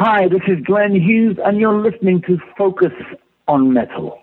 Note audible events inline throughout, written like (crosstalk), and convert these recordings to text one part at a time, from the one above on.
Hi, this is Glenn Hughes, and you're listening to Focus on Metal.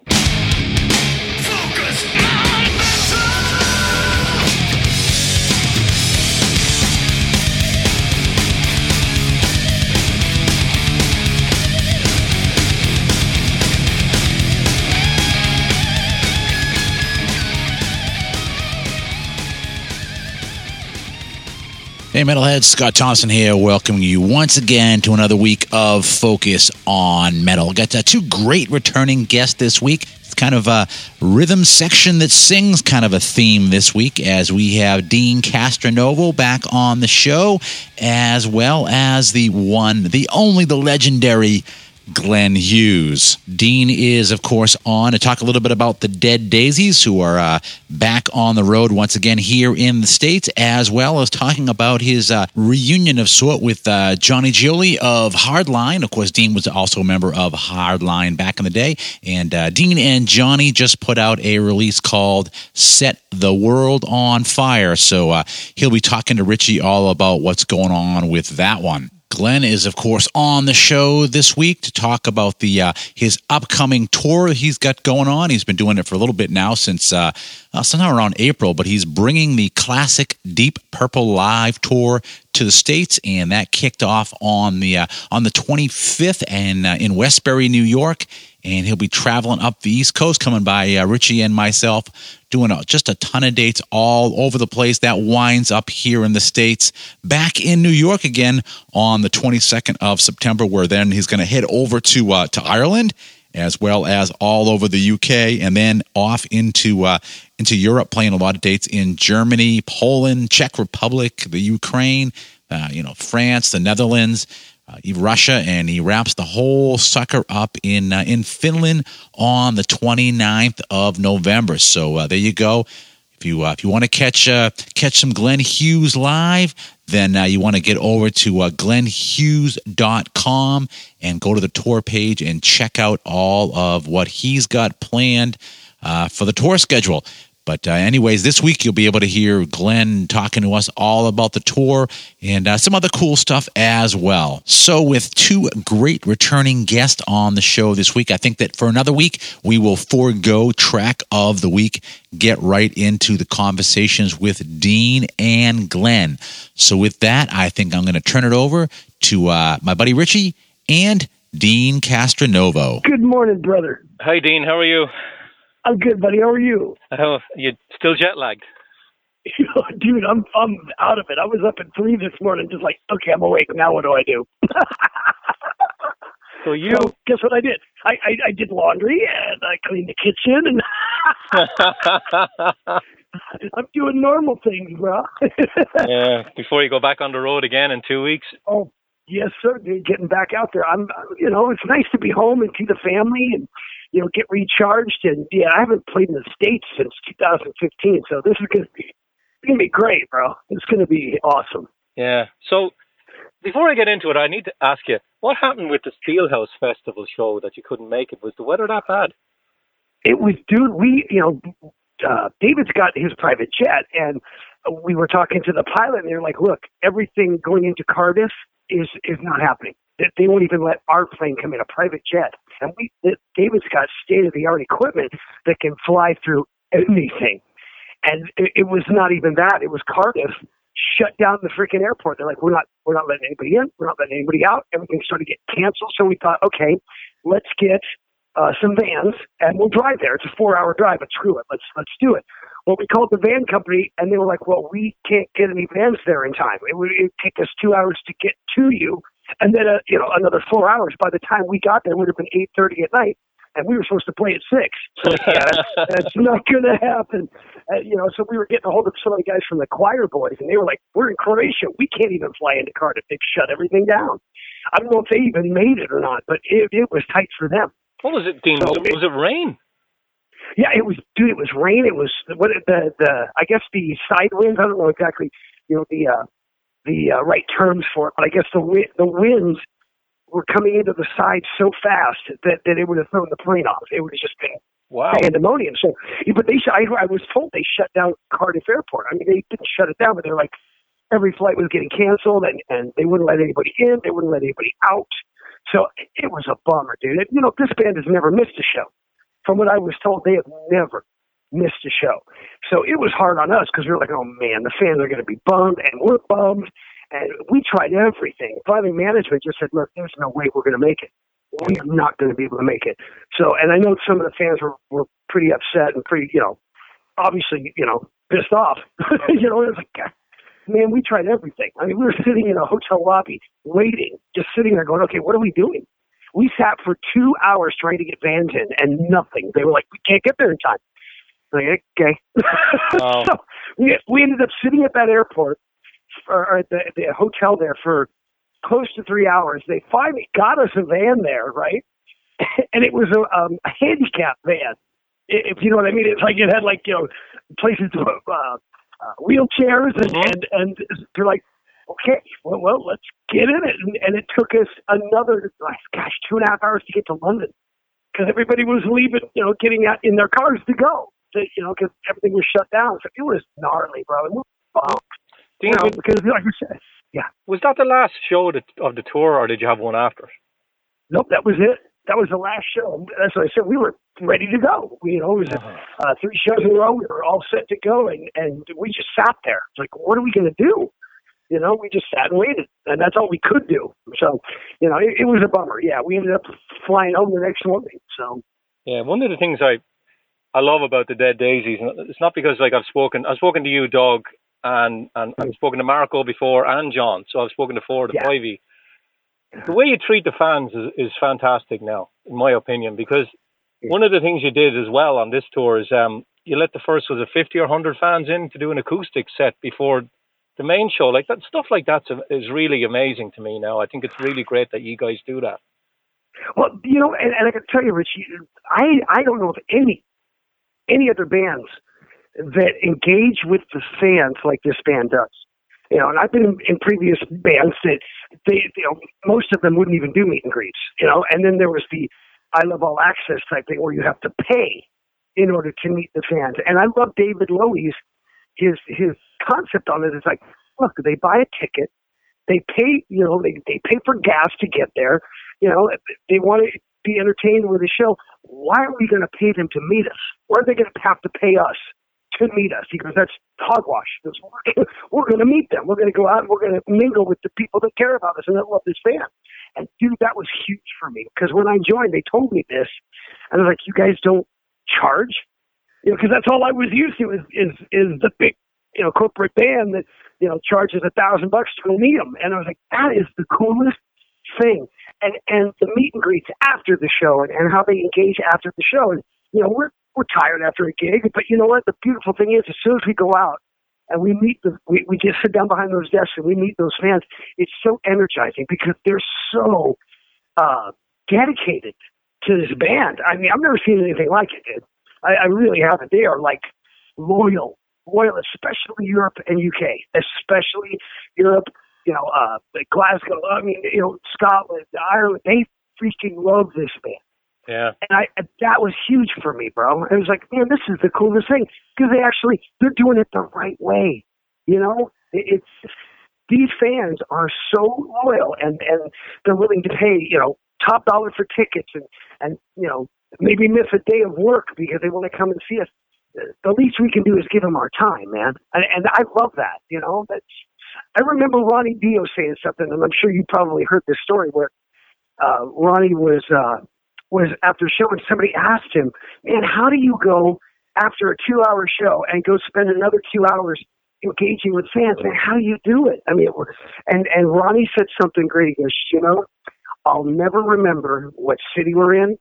Metalheads, Scott Thompson here, welcoming you once again to another week of Focus on Metal. Got uh, two great returning guests this week. It's kind of a rhythm section that sings kind of a theme this week as we have Dean Castronovo back on the show, as well as the one, the only, the legendary Glenn Hughes. Dean is, of course, on to talk a little bit about the Dead Daisies, who are uh, back on the road once again here in the States, as well as talking about his uh, reunion of sort with uh, Johnny Gioeli of Hardline. Of course, Dean was also a member of Hardline back in the day. And uh, Dean and Johnny just put out a release called Set the World on Fire. So uh, he'll be talking to Richie all about what's going on with that one. Glenn is, of course, on the show this week to talk about the uh, his upcoming tour he's got going on. He's been doing it for a little bit now since uh, uh, somehow around April, but he's bringing the classic Deep Purple live tour to the states, and that kicked off on the uh, on the 25th and uh, in Westbury, New York and he'll be traveling up the East Coast, coming by uh, Richie and myself, doing a, just a ton of dates all over the place. That winds up here in the States, back in New York again on the 22nd of September, where then he's going to head over to uh, to Ireland as well as all over the UK, and then off into uh, into Europe, playing a lot of dates in Germany, Poland, Czech Republic, the Ukraine, uh, you know, France, the Netherlands uh, Russia, and he wraps the whole sucker up in uh, in Finland on the 29th of November. So uh, there you go. If you uh, if you want to catch uh, catch some Glenn Hughes live, then uh, you want to get over to uh, glennhughes.com and go to the tour page and check out all of what he's got planned for the tour schedule. But, uh, anyways, this week you'll be able to hear Glenn talking to us all about the tour and uh, some other cool stuff as well. So, with two great returning guests on the show this week, I think that for another week we will forego track of the week, get right into the conversations with Dean and Glenn. So, with that, I think I'm going to turn it over to uh, my buddy Richie and Dean Castronovo. Good morning, brother. Hi, Dean. How are you? I'm good, buddy. How are you? Oh, you're still jet lagged? (laughs) Dude, I'm I'm out of it. I was up at three this morning, just like, okay, I'm awake now. What do I do? (laughs) so you so, guess what I did? I, I I did laundry and I cleaned the kitchen and (laughs) I'm doing normal things, bro. yeah, before you go back on the road again in two weeks. Oh, yes, sir. Getting back out there. I'm, you know, it's nice to be home and see the family and you know, get recharged. And yeah, I haven't played in the states since 2015, so this is gonna be gonna be great, bro. It's gonna be awesome. Yeah. So before I get into it, I need to ask you what happened with the Steelhouse Festival show that you couldn't make it. Was the weather that bad? It was, dude. We, you know, uh, David's got his private jet, and we were talking to the pilot, and they're like, "Look, everything going into Cardiff is is not happening. They won't even let our plane come in, a private jet. And we, David's got state of the art equipment that can fly through anything. And it, it was not even that. It was Cardiff shut down the freaking airport. They're like, we're not, we're not letting anybody in. We're not letting anybody out. Everything started to get canceled. So we thought, okay, let's get uh, some vans and we'll drive there. It's a four hour drive, but screw it. Let's, let's do it. Well, we called the van company and they were like, well, we can't get any vans there in time. It would it'd take us two hours to get to you and then uh, you know another four hours. By the time we got there, it would have been eight thirty at night, and we were supposed to play at six. (laughs) So yeah, that's, that's not going to happen. Uh, you know, so we were getting a hold of some of the guys from the choir boys, and they were like, "We're in Croatia. We can't even fly into Cardiff. They've shut everything down." I don't know if they even made it or not, but it, it was tight for them. What was it, Dean? So was, it, was it rain? Yeah, it was. Dude, it was rain. It was what the the I guess the side winds. I don't know exactly. You know the uh, the uh, right terms for it, but I guess the wi- the winds were coming into the side so fast that, that it would have thrown the plane off. It would have just been wow. pandemonium. So, but they I, I was told they shut down Cardiff Airport. I mean, they didn't shut it down, but they're like every flight was getting canceled, and and they wouldn't let anybody in, they wouldn't let anybody out. So it was a bummer, dude. You know, this band has never missed a show. From what I was told, they have never missed a show. So it was hard on us because we were like, oh man, the fans are going to be bummed, and we're bummed. And we tried everything. Finally, management just said, look, there's no way we're going to make it. We're not going to be able to make it. So, and I know some of the fans were, were pretty upset and pretty, you know, obviously, you know, pissed off. (laughs) you know, it was like, man, we tried everything. I mean, we were sitting in a hotel lobby waiting, just sitting there going, okay, what are we doing? We sat for two hours trying to get vans in and nothing. They were like, we can't get there in time. Like, okay. (laughs) Oh. so we, we ended up sitting at that airport or at the, the hotel there for close to three hours. They finally got us a van there, right? (laughs) and it was a, um, a handicap van, if you know what I mean. It's like it had like you know places to uh, uh, wheelchairs, and, mm-hmm. and and they're like, okay, well, well, let's get in it. And, and it took us another, gosh, two and a half hours to get to London because everybody was leaving, you know, getting out in their cars to go, to, you know, because everything was shut down. So it was gnarly, bro. It was bummed. You know, because like said, yeah. Was that the last show of the tour, or did you have one after? Nope, that was it. That was the last show. That's what I said. We were ready to go. We, you know, it was uh-huh. uh, three shows in a row. We were all set to go, and and we just sat there. It's like, what are we going to do? You know, we just sat and waited, and that's all we could do. So, you know, it, it was a bummer. Yeah, we ended up flying home the next morning. So, yeah, one of the things I I love about the Dead Daisies, and it's not because like I've spoken I've spoken to you, Doug, and and I've spoken to Marco before and John, so I've spoken to four of the yeah. The way you treat the fans is, is fantastic now, in my opinion, because one of the things you did as well on this tour is um, you let the first was it 50 or 100 fans in to do an acoustic set before the main show. Like that stuff like that is really amazing to me now. I think it's really great that you guys do that. Well, you know, and, and I can tell you, Richie, I I don't know of any any other bands that engage with the fans like this band does. You know, and I've been in, in previous bands that they, you know, most of them wouldn't even do meet and greets. You know, and then there was the I love all access type thing where you have to pay in order to meet the fans. And I love David Lowy's his his concept on it is like, look, they buy a ticket, they pay, you know, they they pay for gas to get there, you know, they want to be entertained with the show. Why are we going to pay them to meet us? Why are they going to have to pay us to meet us? He goes, that's hogwash. Goes, (laughs) we're, to meet them. We're going to go out and we're going to mingle with the people that care about us and that love this band. And dude, that was huge for me because when I joined, they told me this, and I was like, you guys don't charge you know, because that's all I was used to is, is is the big, you know, corporate band that you know charges a thousand bucks to meet them, and I was like, that is the coolest thing, and and the meet and greets after the show, and, and how they engage after the show, and you know, we're we're tired after a gig, but you know what? The beautiful thing is, as soon as we go out and we meet the, we, we just sit down behind those desks and we meet those fans, it's so energizing because they're so uh, dedicated to this band. I mean, I've never seen anything like it. Dude. I, I really haven't. They are like loyal, loyal, especially Europe and UK, especially Europe. You know, uh, Glasgow. I mean, you know, Scotland, Ireland. They freaking love this band. Yeah. And I that was huge for me, bro. It was like, man, this is the coolest thing because they actually they're doing it the right way. You know, it, it's these fans are so loyal and and they're willing to pay, you know, top dollar for tickets and and you know maybe miss a day of work because they want to come and see us. The least we can do is give them our time, man. And, and I love that. You know, that's. I remember Ronnie Dio saying something, and I'm sure you probably heard this story where uh, Ronnie was uh, was after show, and somebody asked him, "Man, how do you go after a two-hour show and go spend another two hours engaging with fans? Man, how do you do it?" I mean, it was, and and Ronnie said something great. He goes, "You know, I'll never remember what city we're in,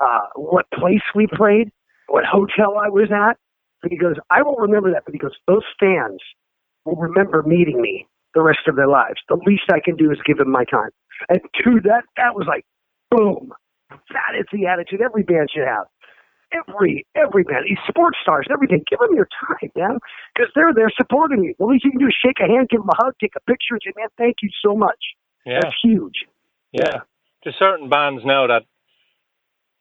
uh, what place we played, what hotel I was at. But he goes, I won't remember that, but he goes, those fans will remember meeting me the rest of their lives. The least I can do is give them my time. And dude, that that was like, boom. That is the attitude every band should have. Every every band, these sports stars, everything. Give them your time, man, because they're there supporting you. The least you can do is shake a hand, give them a hug, take a picture, and say, "Man, thank you so much." Yeah. That's huge. Yeah. yeah. There's certain bands now that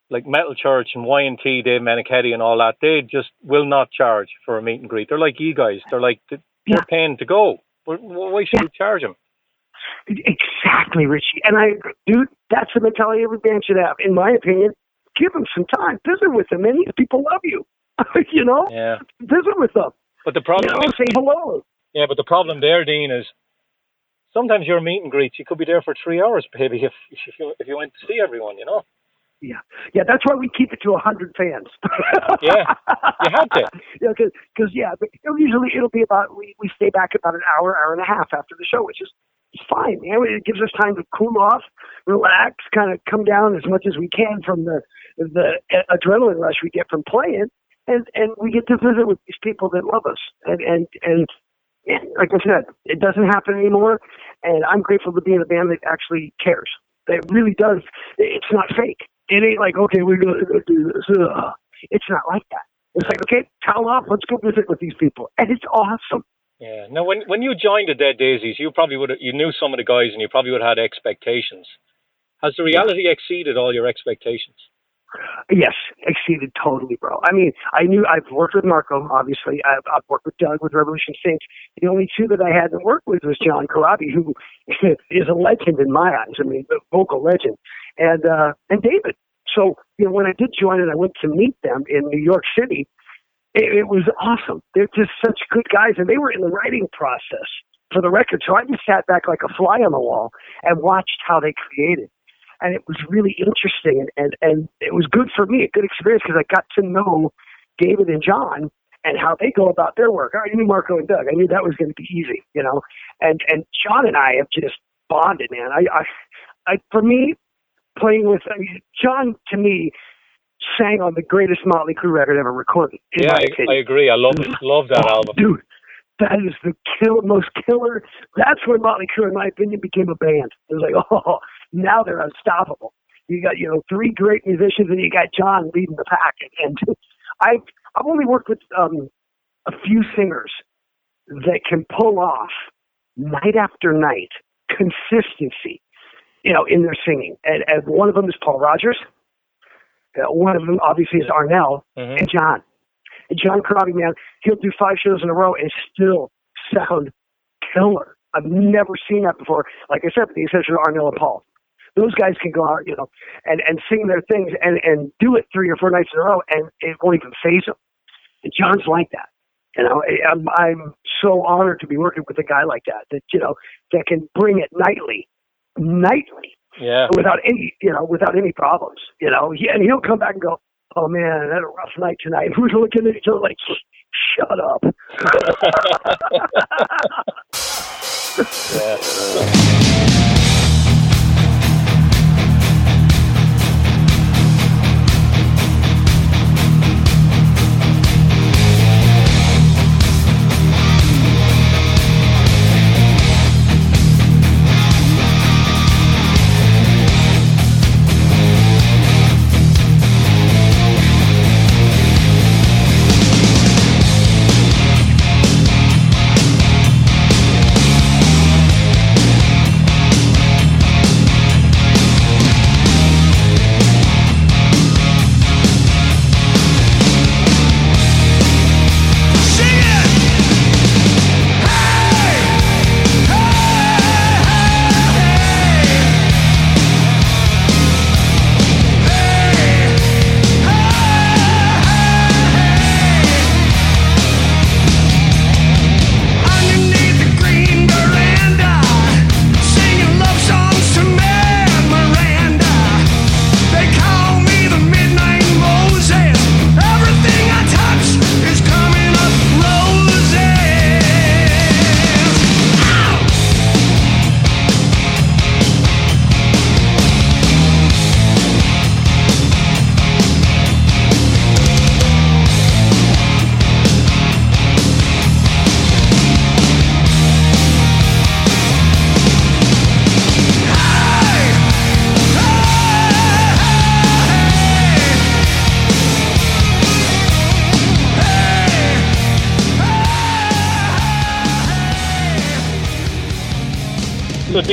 like Metal Church and Y&T, Dave Meniketti and all that, they just will not charge for a meet and greet. They're like you guys. They're like, yeah. paying to go. Why should yeah. we charge them? Exactly, Richie. And I, dude, That's the mentality every band should have, in my opinion. Give them some time, visit with them, and these people love you. (laughs) you know, yeah. visit with them. But the problem, you know, is, say hello. Yeah, but the problem there, Dean, is sometimes your meet and greets you could be there for three hours, baby, if if you if you went to see everyone, you know. Yeah, yeah, that's why we keep it to a hundred fans. (laughs) yeah, you had to. Yeah, because cause, yeah, but it'll usually it'll be about we we stay back about an hour, hour and a half after the show, which is it's fine. You know, it gives us time to cool off, relax, kind of come down as much as we can from the the adrenaline rush we get from playing, and and we get to visit with these people that love us, and and and. and like I said, it doesn't happen anymore, and I'm grateful to be in a band that actually cares. That really does. It's not fake. It ain't like okay, we're gonna do this. Ugh. It's not like that. It's like okay, towel off. Let's go visit with these people, and it's awesome. Yeah. Now, when when you joined the Dead Daisies, you probably would you knew some of the guys, and you probably would have had expectations. Has the reality exceeded all your expectations? Yes, exceeded totally, bro. I mean, I knew I've worked with Marco, obviously. I've, I've worked with Doug with Revolution Saints. The only two that I hadn't worked with was John Corabi, who (laughs) is a legend in my eyes. I mean, a vocal legend, and uh, and David. So you know, when I did join and I went to meet them in New York City, it, it was awesome. They're just such good guys, and they were in the writing process for the record. So I just sat back like a fly on the wall and watched how they created and it was really interesting and, and, and it was good for me, a good experience because I got to know David and John and how they go about their work. I knew Marco and Doug. I knew that was going to be easy, you know. And and John and I have just bonded, man. I I, I for me, playing with I mean, John to me sang on the greatest Motley Crue record ever recorded. yeah, I, I, agree. I love (laughs) love that oh, album, dude. That is the kill, most killer. That's when Motley Crue, in my opinion, became a band. It was like, (laughs) oh, now they're unstoppable. You got you know three great musicians, and you got John leading the pack. And, and (laughs) I've I've only worked with um, a few singers that can pull off night after night consistency, you know, in their singing. And, and one of them is Paul Rodgers. Uh, one of them obviously is Arnel mm-hmm. and John. And John Corabi, man, he'll do five shows in a row and still sound killer. I've never seen that before. Like I said, with the exception of Arnel and Paul those guys can go out, you know, and and sing their things and and do it three or four nights in a row, and it won't even phase them. And John's like that. You know, I'm I'm so honored to be working with a guy like that that you know that can bring it nightly, nightly, yeah, without any you know without any problems. You know, he, and he'll come back and go, "Oh man, I had a rough night tonight." (laughs) We're looking at each other like, "Shut up." (laughs) (laughs) yeah.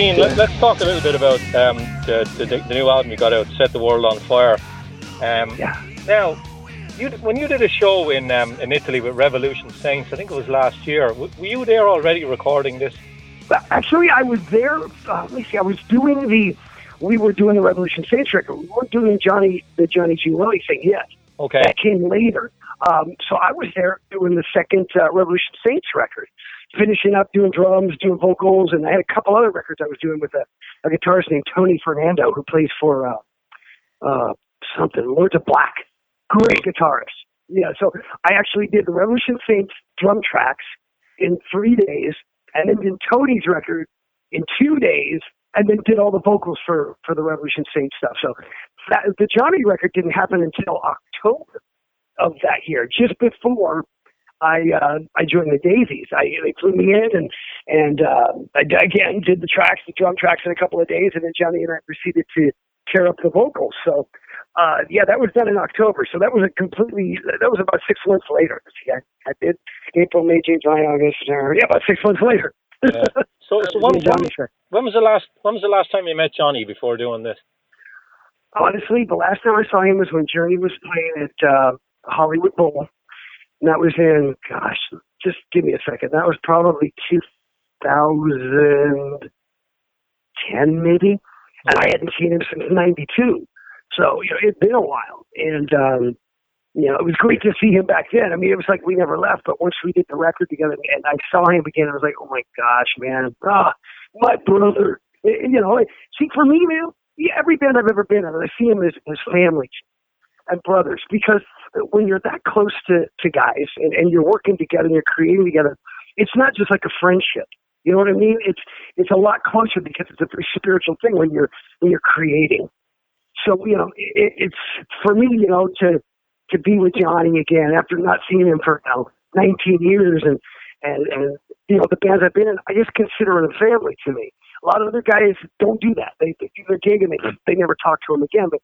Dean, let, us talk a little bit about um, the, the, the, new album you got out, Set the World on Fire. Um, yeah. Now, you, when you did a show in um, in Italy with Revolution Saints, I think it was last year, were you there already recording this? Actually, I was there. Uh, let me see. I was doing the we were doing the Revolution Saints record. We weren't doing Johnny the Johnny Gioeli thing yet. Okay. That came later. Um, so I was there doing the second uh, Revolution Saints record, finishing up doing drums, doing vocals, and I had a couple other records I was doing with a, a guitarist named Tony Hernando who plays for uh, uh, something Lords of Black. Great guitarist. Yeah, so I actually did the Revolution Saints drum tracks in three days, and then did Tony's record in two days, and then did all the vocals for for the Revolution Saints stuff. So that, the Johnny record didn't happen until October of that year, just before I uh, I joined the Daisies. I they flew me in and and uh, I again did the tracks, the drum tracks in a couple of days, and then Johnny and I proceeded to tear up the vocals. So uh, yeah, that was done in October. So that was a completely that was about six months later. See, I, I did April, May, June, July, August. Uh, yeah, about six months later. Yeah. So, (laughs) so when, when, when was the last when was the last time you met Johnny before doing this? Honestly, the last time I saw him was when Journey was playing at uh, Hollywood Bowl. And that was in, gosh, just give me a second. That was probably 2010, maybe. And I hadn't seen him since 92. So, you know, it'd been a while. And, um, you know, it was great to see him back then. I mean, it was like we never left, but once we did the record together and I saw him again, I was like, oh my gosh, man, ah, my brother. You know, see, for me, man, every band I've ever been in, I see him as, as families and brothers because when you're that close to, to guys and, and you're working together and you're creating together, it's not just like a friendship. You know what I mean? It's it's a lot closer because it's a very spiritual thing when you're when you're creating. So you know, it, it's for me, you know, to to be with Johnny again after not seeing him for you know, 19 years and and and you know the bands I've been in, I just consider it a family to me. A lot of other guys don't do that. They, they do their gig and they they never talk to them again. But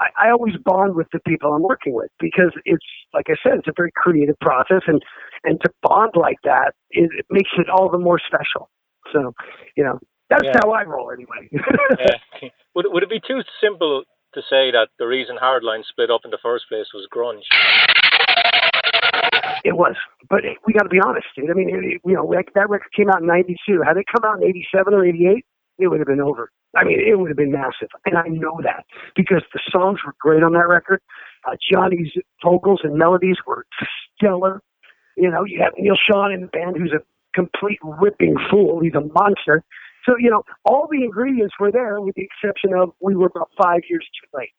I, I always bond with the people I'm working with because it's like I said, it's a very creative process, and and to bond like that it, it makes it all the more special. So, you know, that's yeah. how I roll anyway. (laughs) yeah. Would would it be too simple to say that the reason Hardline split up in the first place was grunge? It was, but we got to be honest, dude. I mean, it, you know, that record came out in '92. Had it come out in '87 or '88, it would have been over. I mean, it would have been massive, and I know that because the songs were great on that record. Uh, Johnny's vocals and melodies were stellar. You know, you have Neal Schon in the band, who's a complete ripping fool. He's a monster. So, you know, all the ingredients were there, with the exception of we were about five years too late.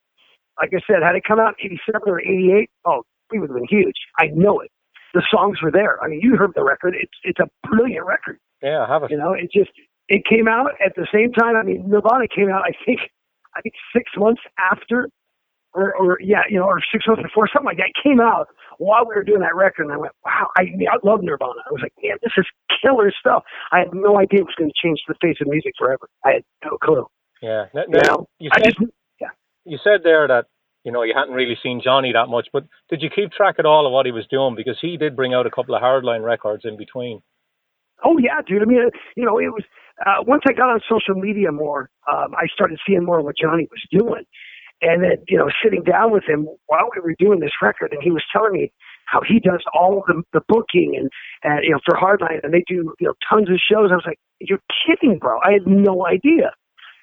Like I said, had it come out in '87 or '88, oh, we would have been huge. I know it. The songs were there. I mean, you heard the record. It's it's a brilliant record. Yeah, I have it. You know, it just it came out at the same time. I mean, Nirvana came out. I think I think six months after, or, or yeah, you know, or six months before, something like that. It came out while we were doing that record, and I went, wow, I, I, love Nirvana. I was like, man, this is killer stuff. I had no idea it was going to change the face of music forever. I had no clue. Yeah. Now, you, know, you said, just, yeah. You said there that you know you hadn't really seen Johnny that much, but did you keep track at all of what he was doing because he did bring out a couple of hardline records in between? Oh yeah, dude. I mean, you know, it was uh, once I got on social media more, um, I started seeing more of what Johnny was doing. And then, you know, sitting down with him while we were doing this record, and he was telling me how he does all the, the booking and, and, you know, for Hardline, and they do, you know, tons of shows. I was like, you're kidding, bro. I had no idea.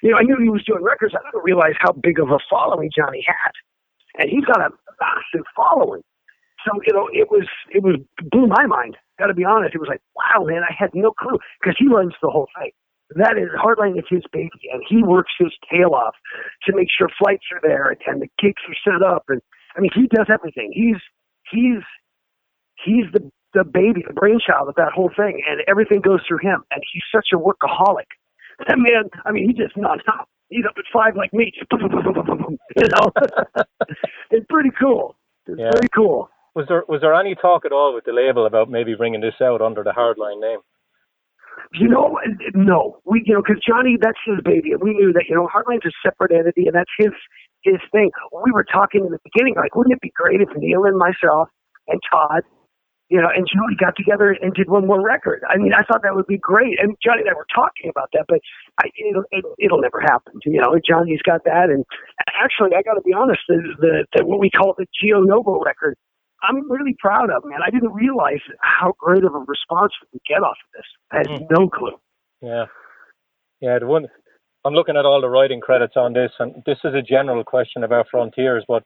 You know, I knew he was doing records. I didn't realize how big of a following Johnny had. And he's got a massive following. So, you know, it was, it was, blew my mind. Got to be honest. It was like, wow, man, I had no clue because he runs the whole thing that is Hardline is his baby, and he works his tail off to make sure flights are there and the gigs are set up. And I mean, he does everything. He's he's he's the the baby, the brainchild of that whole thing, and everything goes through him. And he's such a workaholic. That man, I mean, he just nonstop. He's up at five like me, you know. it's pretty cool. It's yeah. pretty cool. Was there was there any talk at all with the label about maybe bringing this out under the Hardline name? You know, no, we you know because Johnny, that's his baby, and we knew that you know Hardline's a separate entity, and that's his his thing. We were talking in the beginning, like, wouldn't it be great if Neal and myself and Todd, you know, and Johnny got together and did one more record? I mean, I thought that would be great, and Johnny and I were talking about that, but I, it'll it, it'll never happen. You know, Johnny's got that, and actually, I got to be honest, the, the, the what we call the Geo Novo record I'm really proud of, man. I didn't realize how great of a response we could get off of this. I had mm. no clue. Yeah, yeah. The one, I'm looking at all the writing credits on this, and this is a general question about Frontiers, but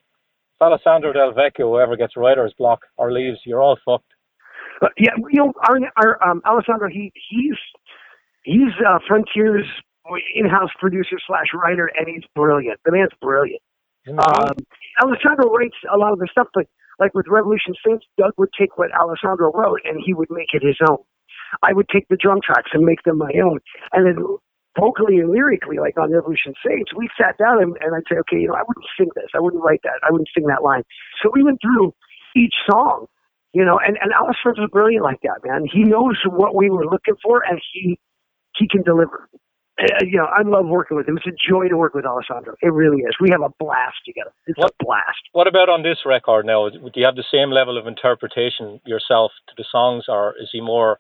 if Alessandro Del Vecchio ever gets writer's block or leaves, you're all fucked. But yeah, you know, our, our um, Alessandro, he he's he's uh, Frontiers in-house producer slash writer, and he's brilliant. The man's brilliant. Um, Alessandro writes a lot of the stuff, but like with Revolution Saints, Doug would take what Alessandro wrote and he would make it his own. I would take the drum tracks and make them my own. And then vocally and lyrically, like on Revolution Saints, we sat down and, and I'd say, okay, you know, I wouldn't sing this. I wouldn't write that. I wouldn't sing that line. So we went through each song, you know, and, and was brilliant like that, man. He knows what we were looking for and he, he can deliver. Uh, you know, I love working with him. It's a joy to work with Alessandro. It really is. We have a blast together. It's what, a blast. What about on this record now? Do you have the same level of interpretation yourself to the songs, or is he more,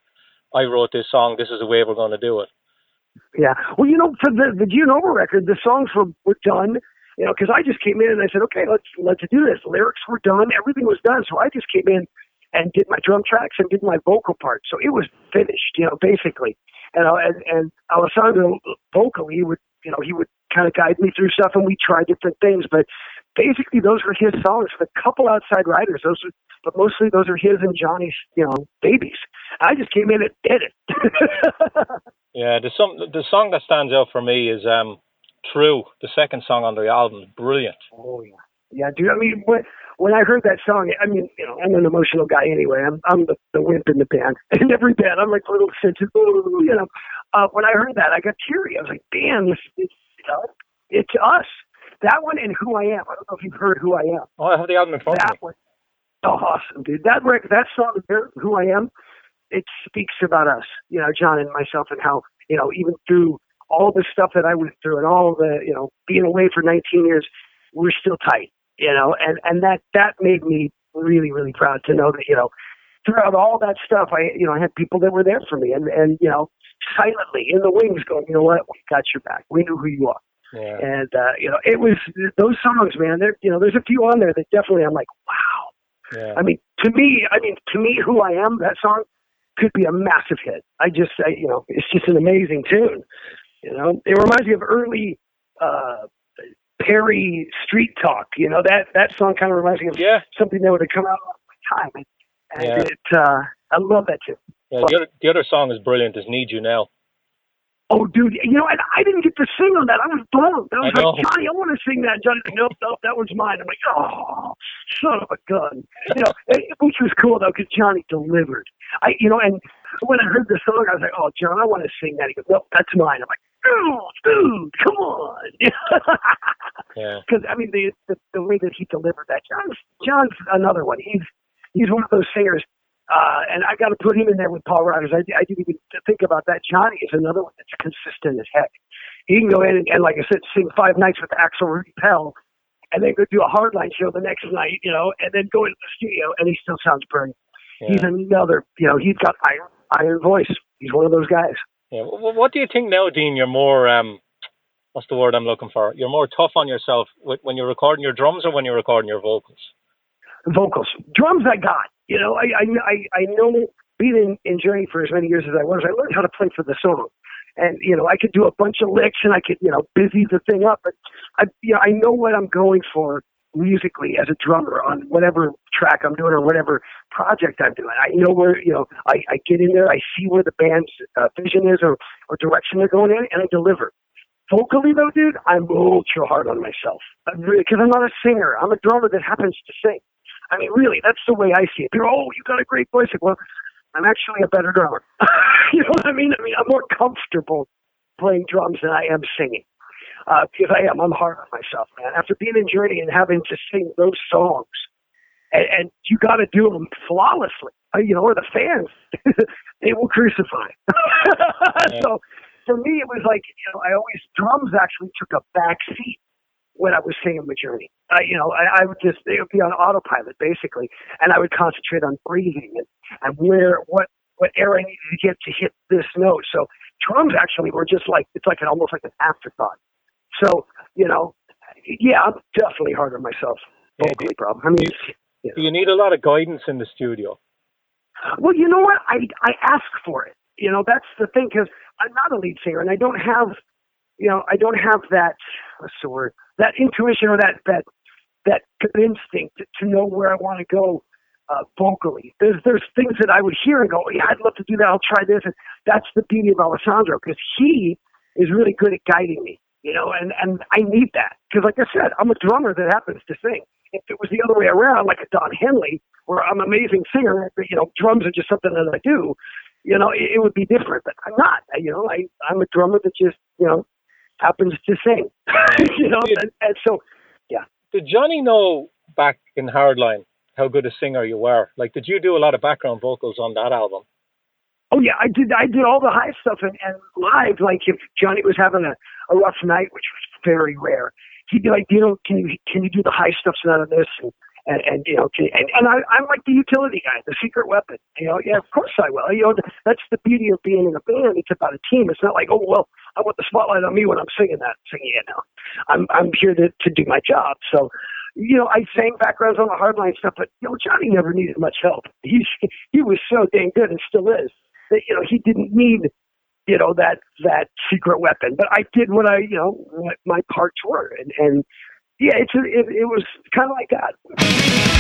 I wrote this song, this is the way we're going to do it? Yeah. Well, you know, for the the Gianova record, the songs were, were done. You know, because I just came in and I said, okay, let's let's do this. Lyrics were done, everything was done. So I just came in and did my drum tracks and did my vocal part. So it was finished. You know, basically. And uh, and, and Alessandro vocally would you know he would kind of guide me through stuff, and we tried different things. But basically, those were his songs. The couple outside writers, those, were, but mostly those are his and Johnny's, you know, babies. I just came in and did it. (laughs) yeah, the song the song that stands out for me is um, "True," the second song on the album. Brilliant. Oh yeah, yeah, dude. I mean, when when I heard that song, I mean, you know, I'm an emotional guy anyway. I'm I'm the, the wimp in the band. (laughs) In every band, I'm like a little sensitive. (laughs) You know, uh, when I heard that, I got teary. I was like, damn, this, it's, you know, it's us. That one and Who I Am. I don't know if you've heard Who I Am. Oh, I have the album in front that of me. One, oh, awesome, dude. That record, that song, Who I Am, it speaks about us, you know, John and myself, and how, you know, even through all the stuff that I went through and all the, you know, being away for 19 years, we're still tight, you know, and, and that, that made me really, really proud to know that, you know, throughout all that stuff, I, you know, I had people that were there for me and, and, you know, silently in the wings going, you know what, we got your back. We knew who you are. Yeah. And, uh, you know, it was those songs, man, there, you know, there's a few on there that definitely I'm like, wow. Yeah. I mean, to me, I mean, to me, who I am, that song could be a massive hit. I just, I, you know, it's just an amazing tune. You know, it reminds me of early, uh, Perry Street Talk. You know that that song kind of reminds me of yeah. something that would have come out at my time, and, and yeah. it uh, I love that too. Yeah, but, the other the other song is brilliant. Is Need You Now. Oh, dude, you know, and I didn't get to sing on that. I was bummed. I was I like, Johnny, I want to sing that. Johnny, nope, nope, that was mine. I'm like, oh, son of a gun. You know, (laughs) which was cool though, because Johnny delivered. I, you know, and when I heard the song, I was like, oh, John, I want to sing that. He goes, nope, that's mine. I'm like, dude, come on. (laughs) yeah. Because I mean, the, the the way that he delivered that, John's John's another one. He's he's one of those singers uh, and I got to put him in there with Paul Rodgers. I, I didn't even think about that. Johnny is another one that's consistent as heck. He can go in and, and like I said, sing five nights with Axel Rudi Pell, and then go do a hardline show the next night, you know, and then go into the studio, and he still sounds brilliant. Yeah. He's another, you know, he's got iron, iron voice. He's one of those guys. Yeah. What do you think now, Dean? You're more, um, what's the word I'm looking for? You're more tough on yourself when you're recording your drums or when you're recording your vocals? Vocals. Drums I got. You know, I I I know being in, in Journey for as many years as I was, I learned how to play for the solo. And you know, I could do a bunch of licks and I could you know busy the thing up, but I you know I know what I'm going for musically as a drummer on whatever track I'm doing or whatever project I'm doing. I know where you know I, I get in there, I see where the band's uh, vision is or or direction they're going in, and I deliver. Vocally though, dude, I'm ultra hard on myself because I'm, not a singer. I'm a drummer that happens to sing. I mean, really, that's the way I see it. People, oh, you got a great voice. Well, I'm actually a better drummer. (laughs) you know what I mean? I mean, I'm more comfortable playing drums than I am singing. Uh, because I am, I'm hard on myself, man. After being in Journey and having to sing those songs, and, and you got to do them flawlessly, uh, you know, or the fans, (laughs) they will crucify. (laughs) yeah. So for me, it was like, you know, I always, drums actually took a back seat when I was singing the journey. I, you know, I, I would just it would be on autopilot basically, and I would concentrate on breathing and, and where what what air I needed to get to hit this note. So drums actually were just like it's like an almost like an afterthought. So you know, yeah, I'm definitely hard on myself vocally, bro. I mean, you know. do you need a lot of guidance in the studio? Well, you know what? I I ask for it. You know, that's the thing because I'm not a lead singer and I don't have you know, I don't have that what's the word that intuition or that that that instinct to know where I want to go uh, vocally. There's there's things that I would hear and go, yeah, I'd love to do that. I'll try this. And that's the beauty of Alessandro because he is really good at guiding me. You know, and and I need that because, like I said, I'm a drummer that happens to sing. If it was the other way around, like a Don Henley, where I'm an amazing singer, but you know, drums are just something that I do. You know, it, it would be different, but I'm not. You know, I I'm a drummer that just you know happens to sing. (laughs) you know, and, and so yeah. Did Johnny know back in Hardline how good a singer you were? Like, did you do a lot of background vocals on that album? Oh yeah, I did. I did all the high stuff and, and live. Like if Johnny was having a, a rough night, which was very rare, he'd be like, you know, can you can you do the high stuff none of this? And and, and you know, can, and, and I, I'm like the utility guy, the secret weapon. You know, yeah, of course I will. You know, that's the beauty of being in a band. It's about a team. It's not like, oh well, I want the spotlight on me when I'm singing that. Singing it now. I'm I'm here to to do my job. So you know, I sang backgrounds on the hardline stuff, but you know, Johnny never needed much help. He's he was so dang good and still is you know he didn't need you know that that secret weapon. But I did what I you know what my parts were, and and yeah, it's a, it, it was kind of like that.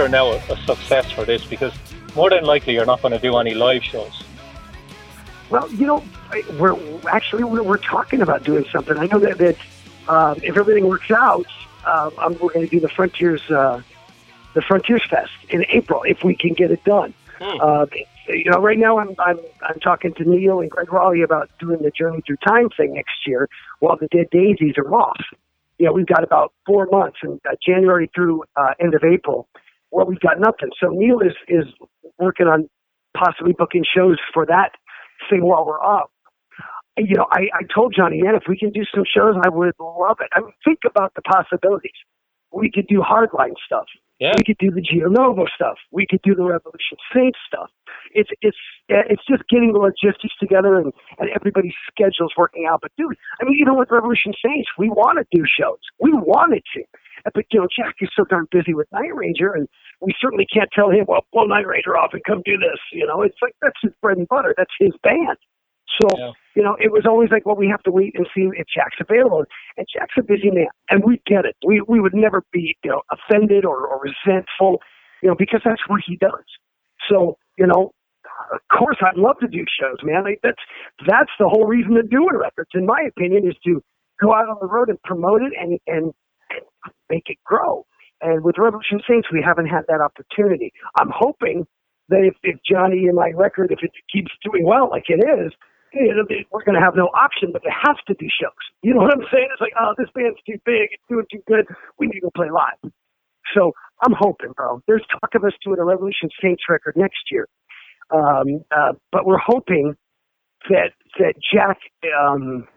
Consider now a, a, success for this? Because more than likely you're not going to do any live shows. Well, you know, we're actually we're, talking about doing something. I know that, that um, if everything works out, um, we're going to do the Frontiers uh, the Frontiers Fest in April if we can get it done. Hmm. Uh, you know, right now I'm I'm I'm talking to Neal and Gregg Rolie about doing the Journey Through Time thing next year, while the Dead Daisies are off you know, we've got about four months, and uh, January through uh, end of April, where we've got nothing. So Neal is is working on possibly booking shows for that thing while we're up. You know, I, I told Johnny, man, if we can do some shows, I would love it. I mean, think about the possibilities. We could do hardline stuff. Yeah. We could do the Gio Novo stuff. We could do the Revolution Saints stuff. It's it's it's just getting the logistics together and, and everybody's schedules working out. But dude, I mean, even with Revolution Saints, we want to do shows. We wanted to, but you know, Jack is so darn busy with Night Ranger, and we certainly can't tell him, well, blow Night Ranger off and come do this. You know, it's like that's his bread and butter. That's his band. So, yeah. You know, it was always like, well, we have to wait and see if Jack's available. And Jack's a busy man, and we get it. We we would never be, you know, offended or, or resentful, you know, because that's what he does. So, you know, of course, I'd love to do shows, man. Like, that's that's the whole reason to doing records, in my opinion, is to go out on the road and promote it and and, and make it grow. And with Revolution Saints, we haven't had that opportunity. I'm hoping that if, if Johnny and my record, if it keeps doing well like it is, you we're going to have no option but to have to do shows. You know what I'm saying? It's like, oh, this band's too big, it's doing too good. We need to play live. So I'm hoping, bro. There's talk of us doing a Revolution Saints record next year, um, uh, but we're hoping that that Jack um,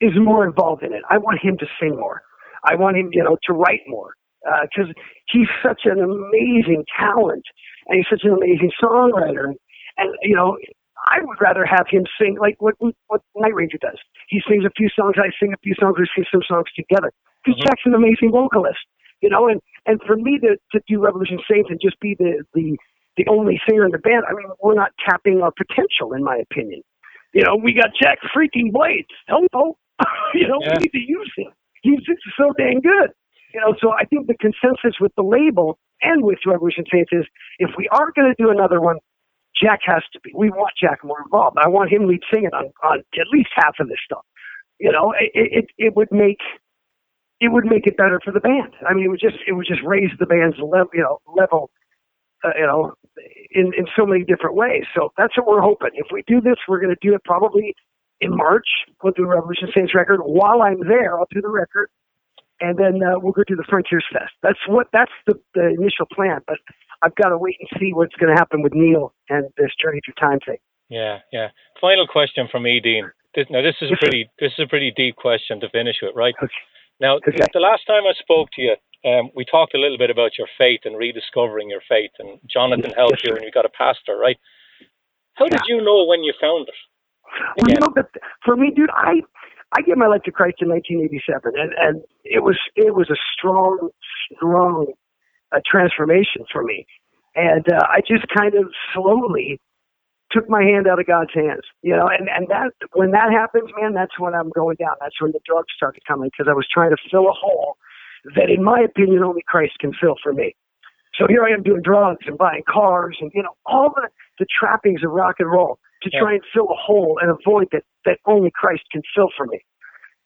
is more involved in it. I want him to sing more. I want him, you know, to write more because uh, he's such an amazing talent and he's such an amazing songwriter. And you know, I would rather have him sing like what what Night Ranger does. He sings a few songs, I sing a few songs, we sing some songs together. Because mm-hmm. Jack's an amazing vocalist, you know. And and for me to to do Revolution Saints and just be the the the only singer in the band, I mean, we're not tapping our potential, in my opinion. You know, we got Jack freaking Blades. Hello, (laughs) you know, yeah. we need to use him. He's just so dang good. You know, so I think the consensus with the label and with Revolution Saints is if we are going to do another one, Jack has to be. We want Jack more involved. I want him lead singing on, on at least half of this stuff. You know, it, it it would make it would make it better for the band. I mean, it would just it would just raise the band's level, you know, level, uh, you know, in in so many different ways. So that's what we're hoping. If we do this, we're going to do it probably in March. We'll do a Revolution Saints record. While I'm there, I'll do the record and then uh, we'll go to the Frontiers Fest. That's what that's the, the initial plan. But I've got to wait and see what's going to happen with Neal and this Journey Through Time thing. Yeah, yeah. Final question from me, Dean. This, now, this is a pretty this is a pretty deep question to finish with, right? Okay. Now, okay. the last time I spoke to you, um, we talked a little bit about your faith and rediscovering your faith, and Jonathan helped you, and you got a pastor, right? How did you know when you found it? Well, you know, for me, dude, I I gave my life to Christ in 1987, and and it was it was a strong, strong uh, transformation for me, and uh, I just kind of slowly took my hand out of God's hands, you know, and and that when that happens, man, that's when I'm going down. That's when the drugs started coming because I was trying to fill a hole that, in my opinion, only Christ can fill for me. So here I am doing drugs and buying cars and you know all the the trappings of rock and roll to try and fill a hole and a void that that only Christ can fill for me.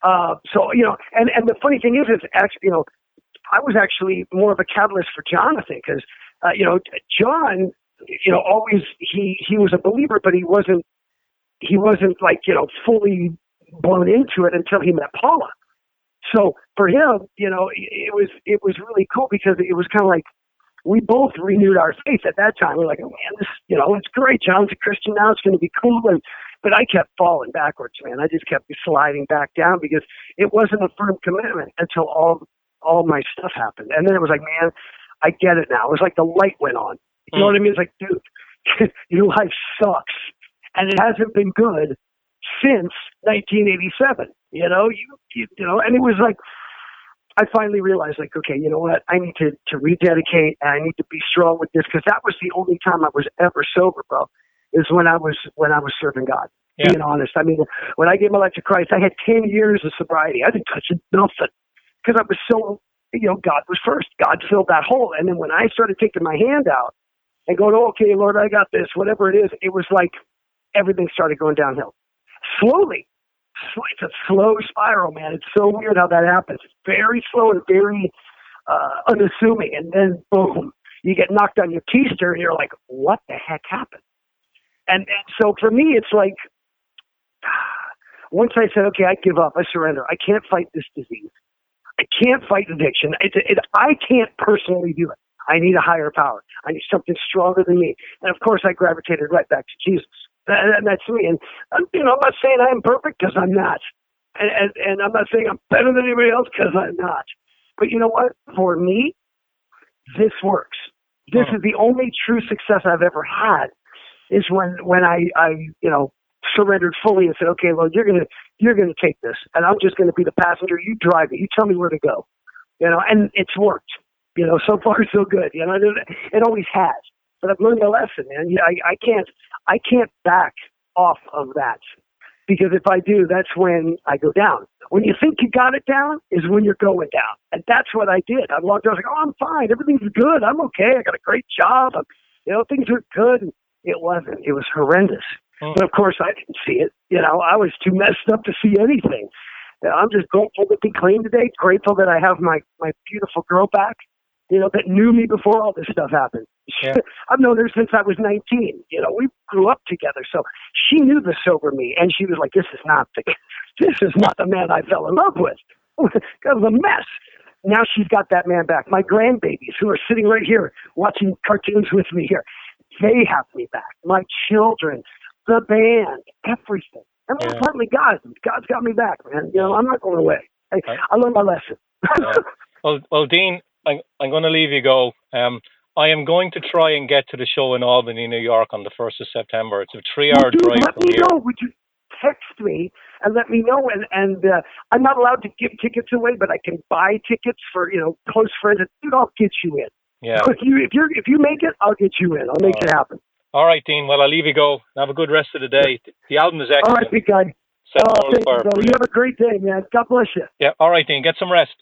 Uh, so you know, and and the funny thing is, is actually you know, I was actually more of a catalyst for Jonathan because uh, you know John, you know, always he he was a believer, but he wasn't he wasn't like you know fully blown into it until he met Paula. So for him, you know, it was it was really cool because it was kind of like we both renewed our faith at that time. We're like, oh man, this, you know, it's great. John's a Christian now. It's going to be cool. And, but I kept falling backwards, man. I just kept sliding back down because it wasn't a firm commitment until all, all my stuff happened. And then it was like, man, I get it now. It was like the light went on. You know mm. what I mean? It's like, dude, (laughs) your life sucks. And it hasn't been good since 1987. You know, you, you, you know, and it was like, I finally realized, like, okay, you know what? I need to to rededicate, and I need to be strong with this because that was the only time I was ever sober, bro. Is when I was when I was serving God. Yeah. Being honest, I mean, when I gave my life to Christ, I had ten years of sobriety. I didn't touch nothing because I was so, you know, God was first. God filled that hole, and then when I started taking my hand out and going, oh, okay, Lord, I got this, whatever it is, it was like everything started going downhill slowly it's a slow spiral, man. It's so weird how that happens. It's very slow and very uh, unassuming, and then boom, you get knocked on your keister, and you're like, "What the heck happened?" And, and so for me, it's like (sighs) once I said, "Okay, I give up. I surrender. I can't fight this disease. I can't fight addiction. It, it, I can't personally do it. I need a higher power. I need something stronger than me." And of course, I gravitated right back to Jesus. And that's me. And um, you know, I'm not saying I'm perfect because I'm not, and, and and I'm not saying I'm better than anybody else because I'm not. But you know what? For me, this works. This is the only true success I've ever had. Is when when I I you know surrendered fully and said, okay, Lord, you're gonna you're gonna take this, and I'm just gonna be the passenger. You drive it. You tell me where to go. You know, and it's worked. You know, so far (laughs) so good. You know, it always has. But I've learned a lesson, man. I I can't I can't back off of that because if I do, that's when I go down. When you think you got it down is when you're going down, and that's what I did. I logged. I was like, "Oh, I'm fine. Everything's good. I'm okay. I got a great job. I'm, you know, things are good." It wasn't. It was horrendous. Mm. But of course, I didn't see it. You know, I was too messed up to see anything. I'm just grateful to be clean today. Grateful that I have my my beautiful girl back you know, that knew me before all this stuff happened. Yeah. (laughs) I've known her since I was 19. You know, we grew up together. So she knew the sober me, and she was like, this is not the, (laughs) this is not the man I fell in love with. (laughs) That was a mess. Now she's got that man back. My grandbabies, who are sitting right here watching cartoons with me here, they have me back. My children, the band, everything. and yeah. partly God. God's got me back, man. You know, I'm not going away. I, I learned my lesson. yeah. Well, well, Dean, I'm, I'm going to leave you go. Um, I am going to try and get to the show in Albany, New York on the 1st of September. It's a three hour drive let from me here. Know. Would you text me and let me know? And, and uh, I'm not allowed to give tickets away, but I can buy tickets for, you know, close friends. Dude, I'll get you in. Yeah. If you if you if you make it, I'll get you in. I'll make it happen. All right, Dean. Well, I'll leave you go. Have a good rest of the day. The album is excellent. All right, big guy. oh, thank you, you have a great day, man. God bless you. Yeah. All right, Dean. Get some rest.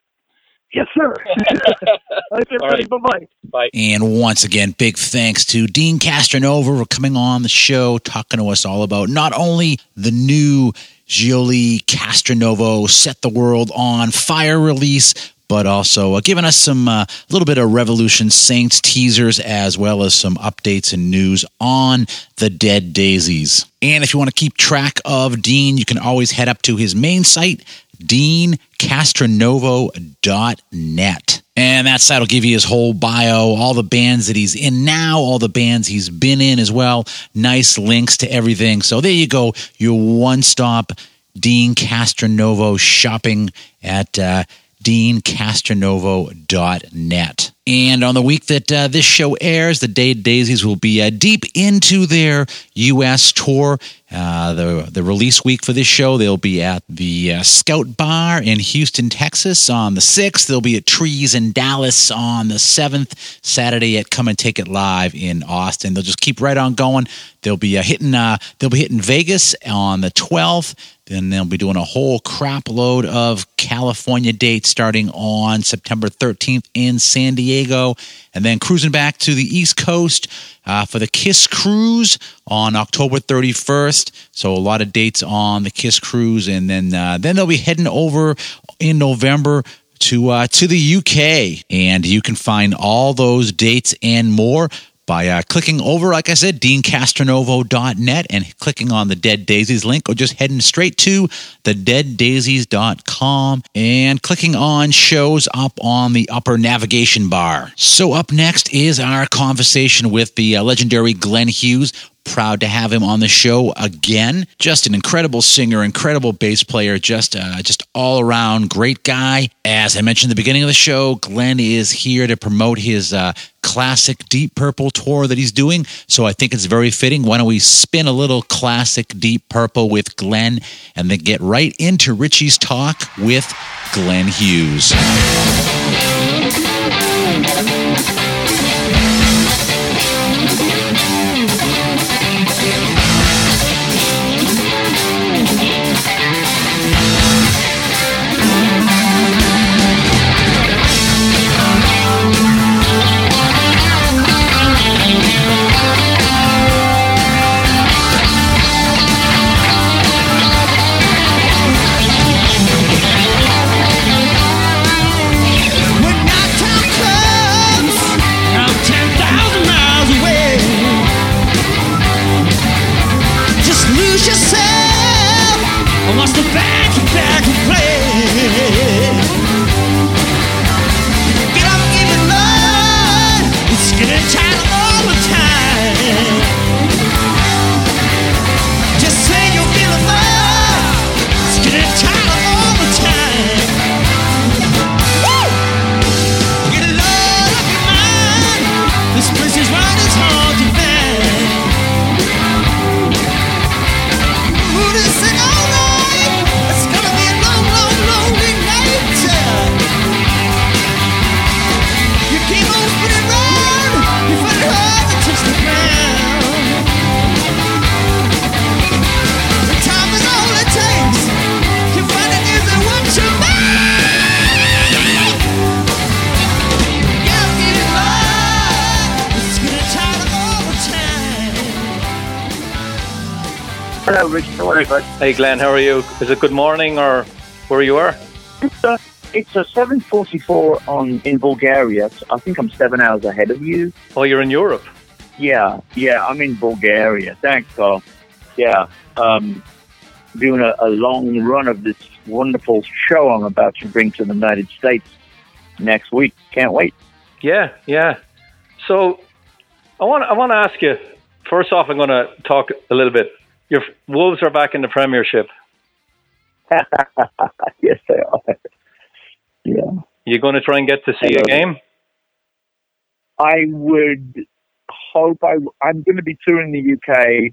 Yes, sir. (laughs) All right. Bye-bye. Bye. And once again, big thanks to Dean Castronova for coming on the show, talking to us all about not only the new Gioeli Castronovo Set the World on Fire release, but also uh, giving us some a uh, little bit of Revolution Saints teasers as well as some updates and news on the Dead Daisies. And if you want to keep track of Dean, you can always head up to his main site, deancastronovo.net. And that site will give you his whole bio, all the bands that he's in now, all the bands he's been in as well. Nice links to everything. So there you go, your one stop Deen Castronovo shopping at uh, deancastronovo.net. And on the week that uh, this show airs, the Dead Daisies will be uh, deep into their U.S. tour. Uh, the the release week for this show, they'll be at the uh, Scout Bar in Houston, Texas on the sixth. They'll be at Trees in Dallas on the seventh. Saturday at Come and Take It Live in Austin. They'll just keep right on going. They'll be uh, hitting uh, they'll be hitting Vegas on the twelfth. Then they'll be doing a whole crap load of California dates starting on September 13th in San Diego, and then cruising back to the East Coast uh, for the Kiss Cruise on October 31st. So a lot of dates on the Kiss Cruise, and then uh, then they'll be heading over in November to uh, to the UK, and you can find all those dates and more by uh, clicking over, like I said, deancastronovo.net and clicking on the Dead Daisies link, or just heading straight to thedeaddaisies.com and clicking on shows up on the upper navigation bar. So, up next is our conversation with the uh, legendary Glenn Hughes proud to have him on the show again. Just an incredible singer, incredible bass player, just uh, just all around great guy. As I mentioned at the beginning of the show, Glenn is here to promote his uh, classic Deep Purple tour that he's doing. So I think it's very fitting. Why don't we spin a little classic Deep Purple with Glenn and then get right into Richie's talk with Glenn Hughes. Hey Glenn, how are you? Is it good morning or where you are? It's a it's a seven forty four on in Bulgaria. I think I'm seven hours ahead of you. Oh, you're in Europe. Yeah, yeah, I'm in Bulgaria. Thanks, Carl. Yeah, um, doing a, a long run of this wonderful show I'm about to bring to the United States next week. Can't wait. Yeah, yeah. So I want I want to ask you. First off, I'm going to talk a little bit Your Wolves are back in the Premiership. (laughs) yes, they are. Yeah. You're going to try and get to see a game? I would hope I, I'm going to be touring the UK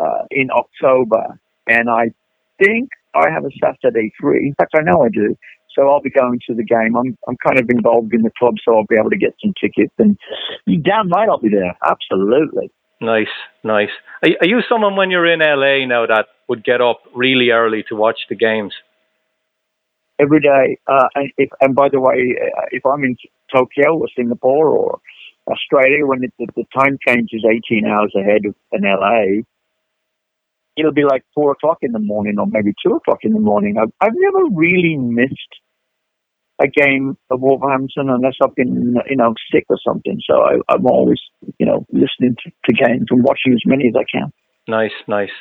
uh, in October, and I think I have a Saturday free. In fact, I know I do. So I'll be going to the game. I'm I'm kind of involved in the club, so I'll be able to get some tickets. And you damn right I'll be there. Absolutely. Nice, nice. Are, are you someone when you're in LA now that would get up really early to watch the games? Every day. Uh, and, if, and by the way, uh, if I'm in Tokyo or Singapore or Australia, when it, the, the time change is 18 hours ahead of in LA, it'll be like four o'clock in the morning or maybe two o'clock in the morning. I've, I've never really missed a game of Wolverhampton unless I've been, you know, sick or something. So I, am always, you know, listening to, to, games and watching as many as I can. Nice, nice.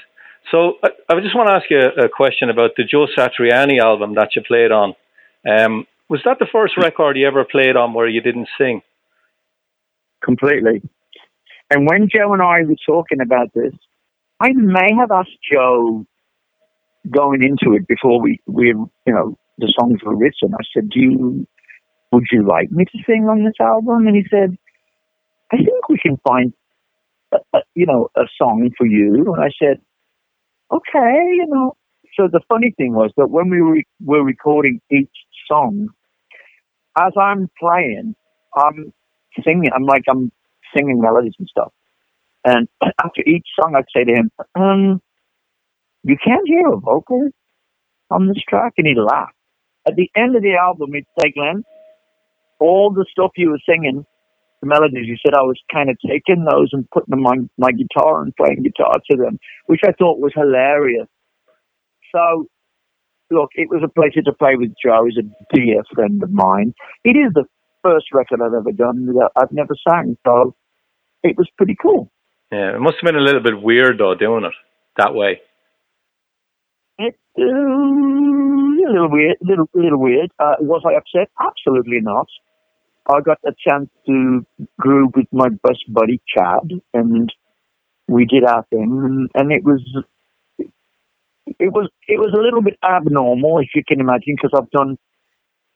So I, I just want to ask you a, a, question about the Joe Satriani album that you played on. Um, was that the first record you ever played on where you didn't sing? Completely. And when Joe and I were talking about this, I may have asked Joe going into it before we, we you know, the songs were written. I said, "Do you, would you like me to sing on this album?" And he said, "I think we can find, a, a, you know, a song for you." And I said, "Okay, you know." So the funny thing was that when we were, were recording each song, as I'm playing, I'm singing. I'm like I'm singing melodies and stuff. And (clears throat) after each song, I'd say to him, um, "You can't hear a vocal on this track," and he'd laugh. At the end of the album, he'd say, Glenn, all the stuff you were singing, the melodies, you said I was kind of taking those and putting them on my guitar and playing guitar to them, which I thought was hilarious. So, look, it was a pleasure to play with Joe. He's a dear friend of mine. It is the first record I've ever done that I've never sang, so it was pretty cool. Yeah, it must have been a little bit weird though doing it that way. It, um, a little weird, little little weird. Uh, was I upset? Absolutely not. I got a chance to group with my best buddy Chad, and we did our thing, and, and it was it was it was a little bit abnormal, if you can imagine, because I've done,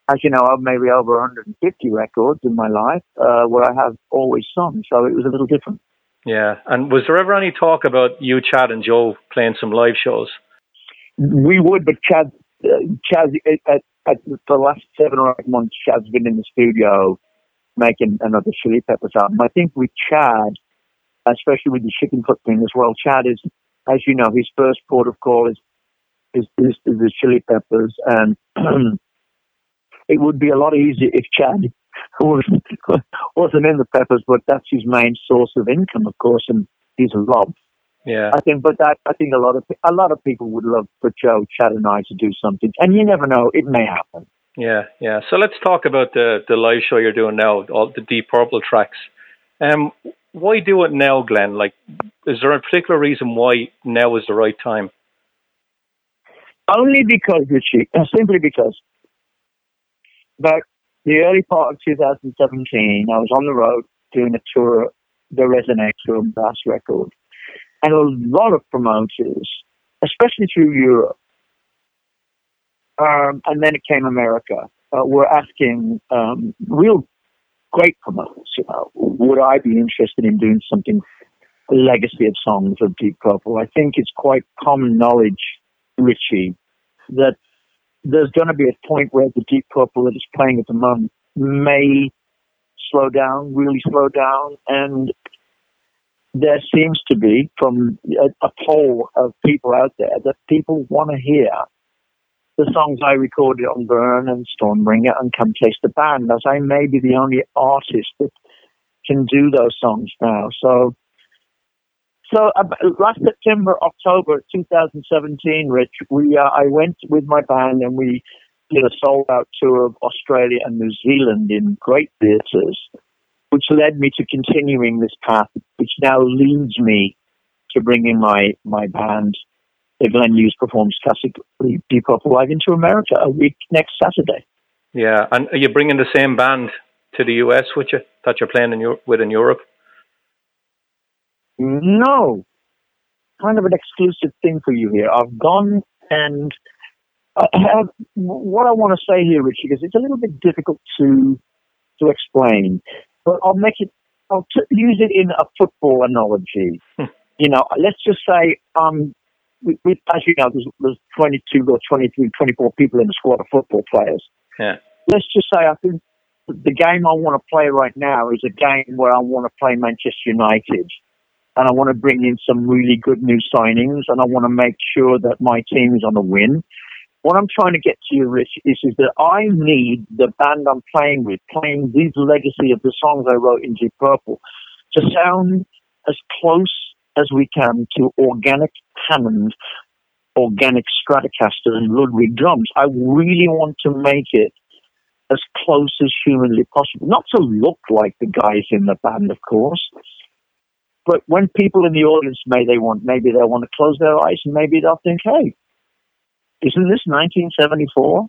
as you know, I've maybe over 150 records in my life uh, where I have always sung, so it was a little different. Yeah, and was there ever any talk about you, Chad, and Joe playing some live shows? We would, but Chad, Chad, at, at the last seven or eight months, Chad's been in the studio making another Chili Peppers album. I think with Chad, especially with the chicken thing as well, Chad is, as you know, his first port of call is is, is, is the Chili Peppers, and (clears throat) it would be a lot easier if Chad (laughs) wasn't, wasn't in the Peppers, but that's his main source of income, of course, and his love yeah, I think, but that I think a lot of a lot of people would love for Joe, Chad, and I to do something, and you never know, it may happen. Yeah, yeah. So let's talk about the the live show you're doing now, all the Deep Purple tracks. Um, why do it now, Glenn? Like, is there a particular reason why now is the right time? Only because, Richie, uh, simply because. Back the early part of 2017, I was on the road doing a tour, the Resonate tour, Bass Record and a lot of promoters, especially through Europe, um, and then it came America, uh, were asking um, real great promoters, you know, would I be interested in doing something, a legacy of songs of Deep Purple? I think it's quite common knowledge, Richie, that there's going to be a point where the Deep Purple that is playing at the moment may slow down, really slow down, and there seems to be, from a, a poll of people out there, that people want to hear the songs I recorded on Burn and Stormbringer and Come Taste the Band, as I may be the only artist that can do those songs now. So, so uh, last September, October 2017, Rich, we uh, I went with my band and we did a sold out tour of Australia and New Zealand in great theatres which led me to continuing this path, which now leads me to bringing my, my band, the Glenn Hughes Performs Classic Deep Purple Live into America a week next Saturday. Yeah, and are you bringing the same band to the US with you that you're playing in with in Europe? No, kind of an exclusive thing for you here. I've gone and I have what I want to say here, Richie, is it's a little bit difficult to to explain, but I'll make it. I'll t- use it in a football analogy. Hmm. you know, let's just say um, we, we, as you know, there's, there's 22 or 23, 24 people in the squad of football players. Yeah. Let's just say I think the game I want to play right now is a game where I want to play Manchester United. And I want to bring in some really good new signings and I want to make sure that my team is on a win. What I'm trying to get to you, Rich, is, is that I need the band I'm playing with, playing these legacy of the songs I wrote in Deep Purple, to sound as close as we can to organic Hammond, organic Stratocaster and Ludwig drums. I really want to make it as close as humanly possible. Not to look like the guys in the band, of course, but when people in the audience may they want maybe they want to close their eyes and maybe they'll think, hey, isn't this 1974?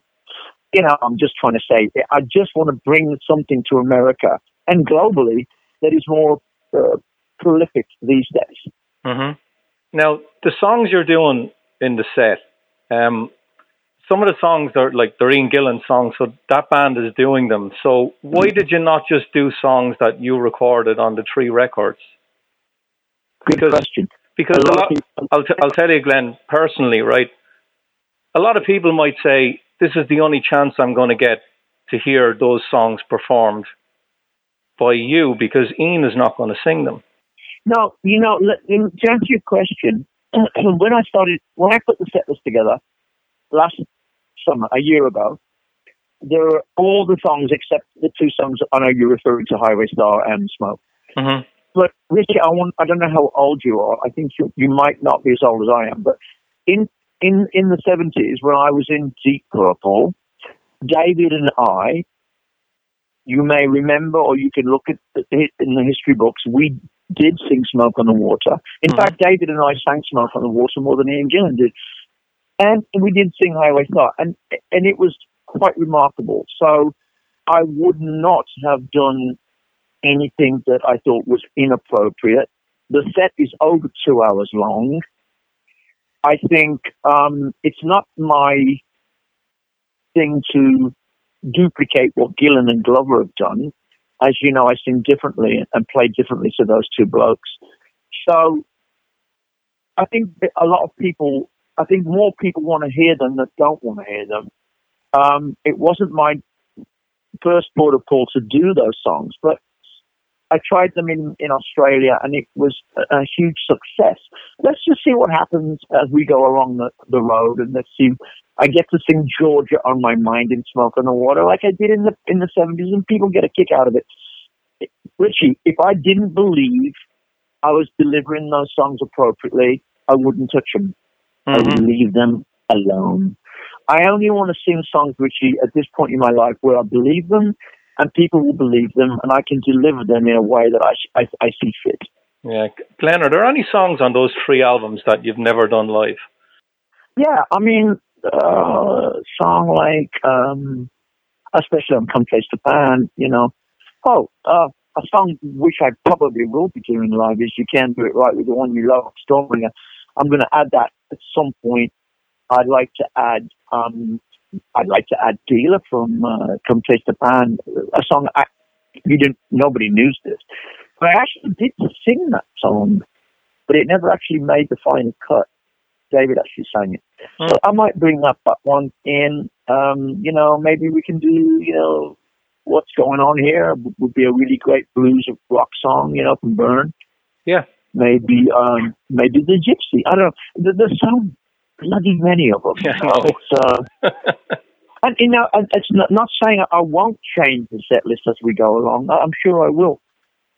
You know, I'm just trying to say, I just want to bring something to America and globally that is more uh, prolific these days. Mm-hmm. Now, the songs you're doing in the set, um, some of the songs are like they're Ian Gillan songs, so that band is doing them. So why mm-hmm. did you not just do songs that you recorded on the three records? Good because, question. Because a lot, I'll, t- I'll tell you, Glenn, personally, right? A lot of people might say, this is the only chance I'm going to get to hear those songs performed by you because Ian is not going to sing them. No, you know, to answer your question, (clears throat) when I started, when I put the set list together last summer, a year ago, there were all the songs except the two songs I know you're referring to, Highway Star and Smoke. Mm-hmm. But Richie, I want, I don't know how old you are. I think you, you might not be as old as I am, but in, in, in the 70s, when I was in Deep Purple, David and I, you may remember, or you can look at the, in the history books, we did sing Smoke on the Water. In mm-hmm. fact, David and I sang Smoke on the Water more than Ian Gillan did. And we did sing Highway Star, and, and it was quite remarkable. So I would not have done anything that I thought was inappropriate. The set is over two hours long. I think um, it's not my thing to duplicate what Gillan and Glover have done as you know, I sing differently and play differently to those two blokes. So I think a lot of people, I think more people want to hear them than don't want to hear them. Um, it wasn't my first port of call to do those songs, but I tried them in, in Australia and it was a, a, huge success. Let's just see what happens as we go along the, the road and let's see. I get to sing Georgia on my mind and smoke on the water like I did in the, in the 70s and people get a kick out of it. Richie, if I didn't believe I was delivering those songs appropriately, I wouldn't touch them. Mm-hmm. I would mm-hmm. leave them alone. I only want to sing songs, Richie, at this point in my life where I believe them and people will believe them, and I can deliver them in a way that I, I, I see fit. Yeah, Glenn, are there any songs on those three albums that you've never done live? Yeah, I mean, uh, song like, um, especially on Come Taste the Band, you know. Oh, uh, a song which I probably will be doing live is You Can't Do It Right with the One You Love, Stormbringer. I'm going to add that at some point. I'd like to add um, I'd like to add Dealer from uh, Come Taste the Band, a song I, you didn't, nobody knew this. But I actually did sing that song, but it never actually made the final cut. David actually sang it. Mm. So I might bring up that one in. Um, you know, maybe we can do, you know, what's going on here would be a really great blues rock song, you know, from Burn. Yeah. Maybe, um, maybe the Gypsy. I don't know. There's so bloody many of them. (laughs) Yeah. it's, uh, (laughs) and you know, it's not, not saying I won't change the set list as we go along. I'm sure I will,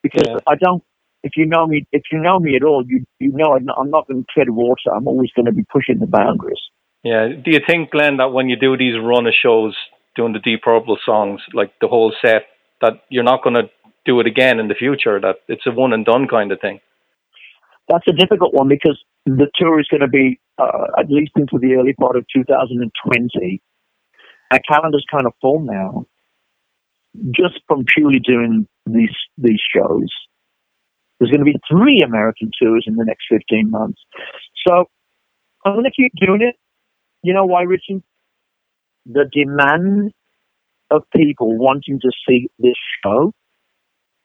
because yeah. I don't. If you know me, if you know me at all, you you know I'm not, I'm not going to tread water. I'm always going to be pushing the boundaries. Yeah. Do you think, Glenn, that when you do these run of shows, doing the Deep Purple songs, like the whole set, that you're not going to do it again in the future? That it's a one and done kind of thing. That's a difficult one because the tour is going to be uh, at least into the early part of 2020. Our calendar's kind of full now, just from purely doing these these shows. There's going to be three American tours in the next 15 months. So I'm going to keep doing it. You know why, Richie? The demand of people wanting to see this show,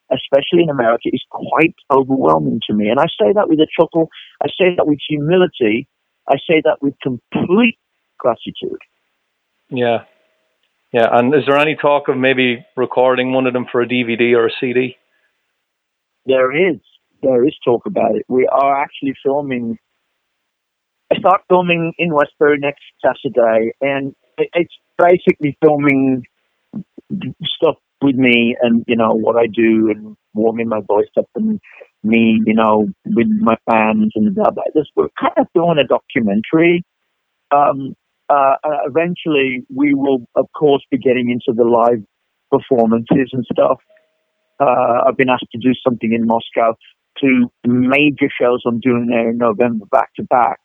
especially in America, is quite overwhelming to me. And I say that with a chuckle. I say that with humility. I say that with complete gratitude. Yeah. Yeah. And is there any talk of maybe recording one of them for a DVD or a CD? There is. There is talk about it. We are actually filming. I start filming in Westbury next Saturday, and it's basically filming stuff with me and you know what I do and warming my voice up and me, you know, with my fans and blah blah. This we're kind of doing a documentary. Um, uh, uh, eventually, we will, of course, be getting into the live performances and stuff. Uh, I've been asked to do something in Moscow, two major shows I'm doing there in November back to back,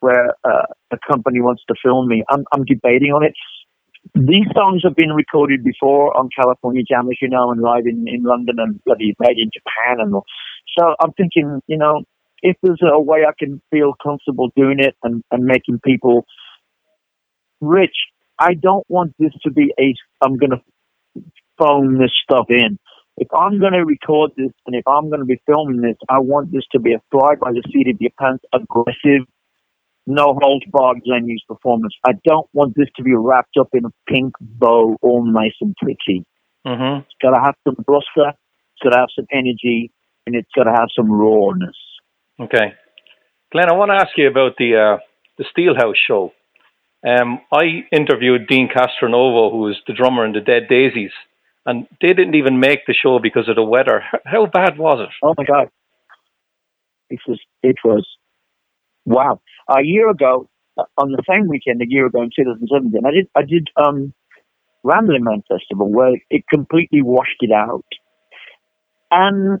where uh, a company wants to film me. I'm, I'm debating on it. These songs have been recorded before on California Jam, as you know, and live in, in London and bloody made in Japan. And all. So I'm thinking, you know, if there's a way I can feel comfortable doing it and, and making people rich, I don't want this to be a, I'm going to phone this stuff in if I'm going to record this and if I'm going to be filming this, I want this to be a fly by the seat of your pants, aggressive, no holds barred Hughes performance. I don't want this to be wrapped up in a pink bow, all nice and pretty. Mm-hmm. It's got to have some bluster, it's got to have some energy, and it's got to have some rawness. Okay, Glenn, I want to ask you about the uh, the Steelhouse show. Um, I interviewed Deen Castronovo, who was the drummer in the Dead Daisies, and they didn't even make the show because of the weather. How bad was it? Oh my god, it was it was wow. A year ago, on the same weekend, a year ago in 2017, I did I did um, Rambling Man Festival where it completely washed it out, and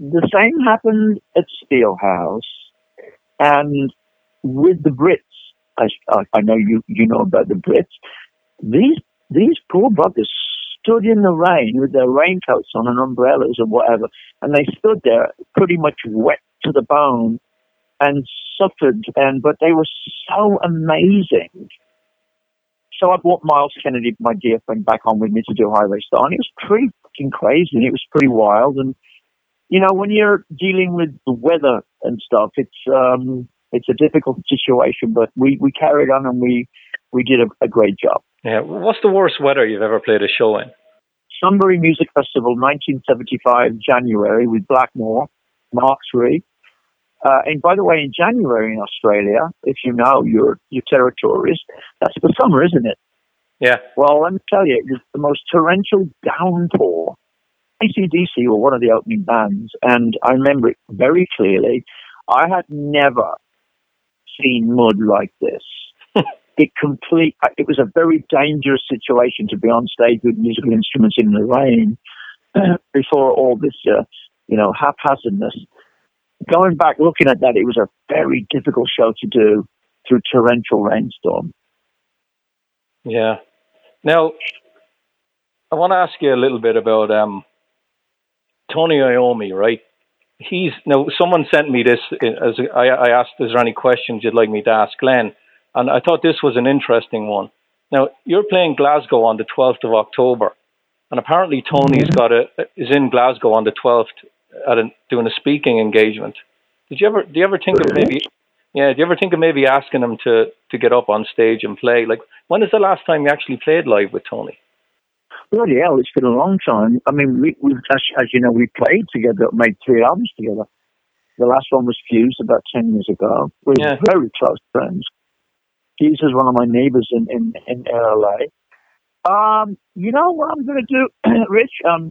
the same happened at Steelhouse, and with the Brits. I, I know you you know about the Brits. These these poor buggers stood in the rain with their raincoats on and umbrellas or whatever, and they stood there pretty much wet to the bone and suffered. And but they were so amazing. So I brought Myles Kennedy, my dear friend, back on with me to do Highway Star, and it was pretty fucking crazy. And it was pretty wild. And you know, when you're dealing with the weather and stuff, it's um, it's a difficult situation. But we we carried on and we we did a, a great job. Yeah. What's the worst weather you've ever played a show in? Sunbury Music Festival, 1975, January, with Blackmore, Mark III. Uh, and by the way, in January in Australia, if you know your your territories, that's the summer, isn't it? Yeah. Well, let me tell you, it was the most torrential downpour. AC/DC were one of the opening bands, and I remember it very clearly. I had never seen mud like this. (laughs) it complete. It was a very dangerous situation to be on stage with musical instruments in the rain (clears throat) before all this, uh, you know, haphazardness. Going back, looking at that, it was a very difficult show to do through torrential rainstorm. Yeah. Now, I want to ask you a little bit about um, Tony Iommi, right? He's now. Someone sent me this as I, I asked, "Is there any questions you'd like me to ask Glenn?" And I thought this was an interesting one. Now, you're playing Glasgow on the 12th of October, and apparently Tony's mm-hmm. got a is in Glasgow on the 12th at a, doing a speaking engagement. Did you ever do you ever think of maybe yeah, do you ever think of maybe asking him to to get up on stage and play? Like when is the last time you actually played live with Tony? Bloody hell, it's been a long time. I mean, we, we as, as you know, we played together, made three albums together. The last one was Fuse about ten years ago. We were yeah. very close friends. He's is one of my neighbors in, in, in LA. Um, you know what I'm going to do, (clears throat) Rich? Um,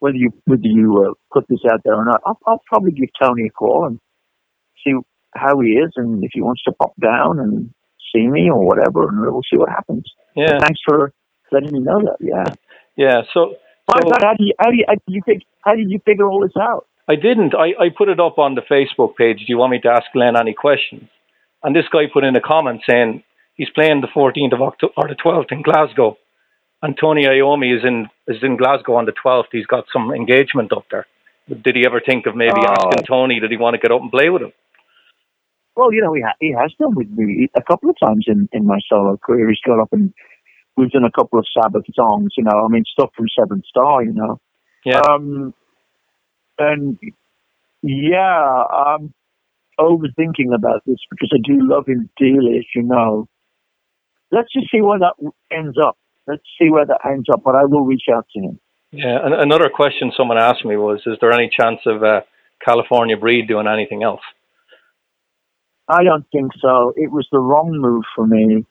whether you whether you uh, put this out there or not, I'll, I'll probably give Tony a call and see how he is, and if he wants to pop down and see me or whatever, and we'll see what happens. Yeah. thanks for letting me know that. Yeah. Yeah. So. so how, do you, how, do you, how did you fig- how did you figure all this out? I didn't. I, I put it up on the Facebook page. Do you want me to ask Glenn any questions? And this guy put in a comment saying he's playing the 14th of October or the 12th in Glasgow, and Tony Iommi is in is in Glasgow on the 12th. He's got some engagement up there. Did he ever think of maybe Oh. asking Tony? Did he want to get up and play with him? Well, you know, he, ha- he has done with me a couple of times in, in my solo career. He's got up and we've done a couple of Sabbath songs, you know, I mean, stuff from Seventh Star, you know. Yeah. Um, and yeah, I'm overthinking about this because I do love him dearly, as you know. Let's just see where that ends up. Let's see where that ends up, but I will reach out to him. Yeah. And another question someone asked me was, is there any chance of uh, California Breed doing anything else? I don't think so. It was the wrong move for me.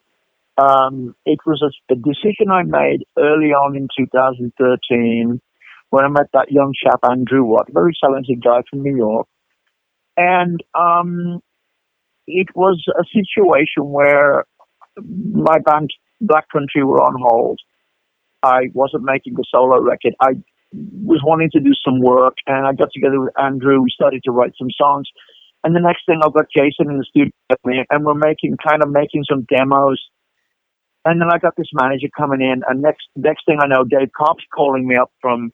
Um, it was a, a decision I made early on in 2013 when I met that young chap, Andrew Watt, very talented guy from New York. And um, it was a situation where my band, Black Country, were on hold. I wasn't making a solo record. I was wanting to do some work, and I got together with Andrew. We started to write some songs. And the next thing, I've got Jason in the studio with me, and we're making kind of making some demos. And then I got this manager coming in, and next next thing I know, Dave Cobb's calling me up from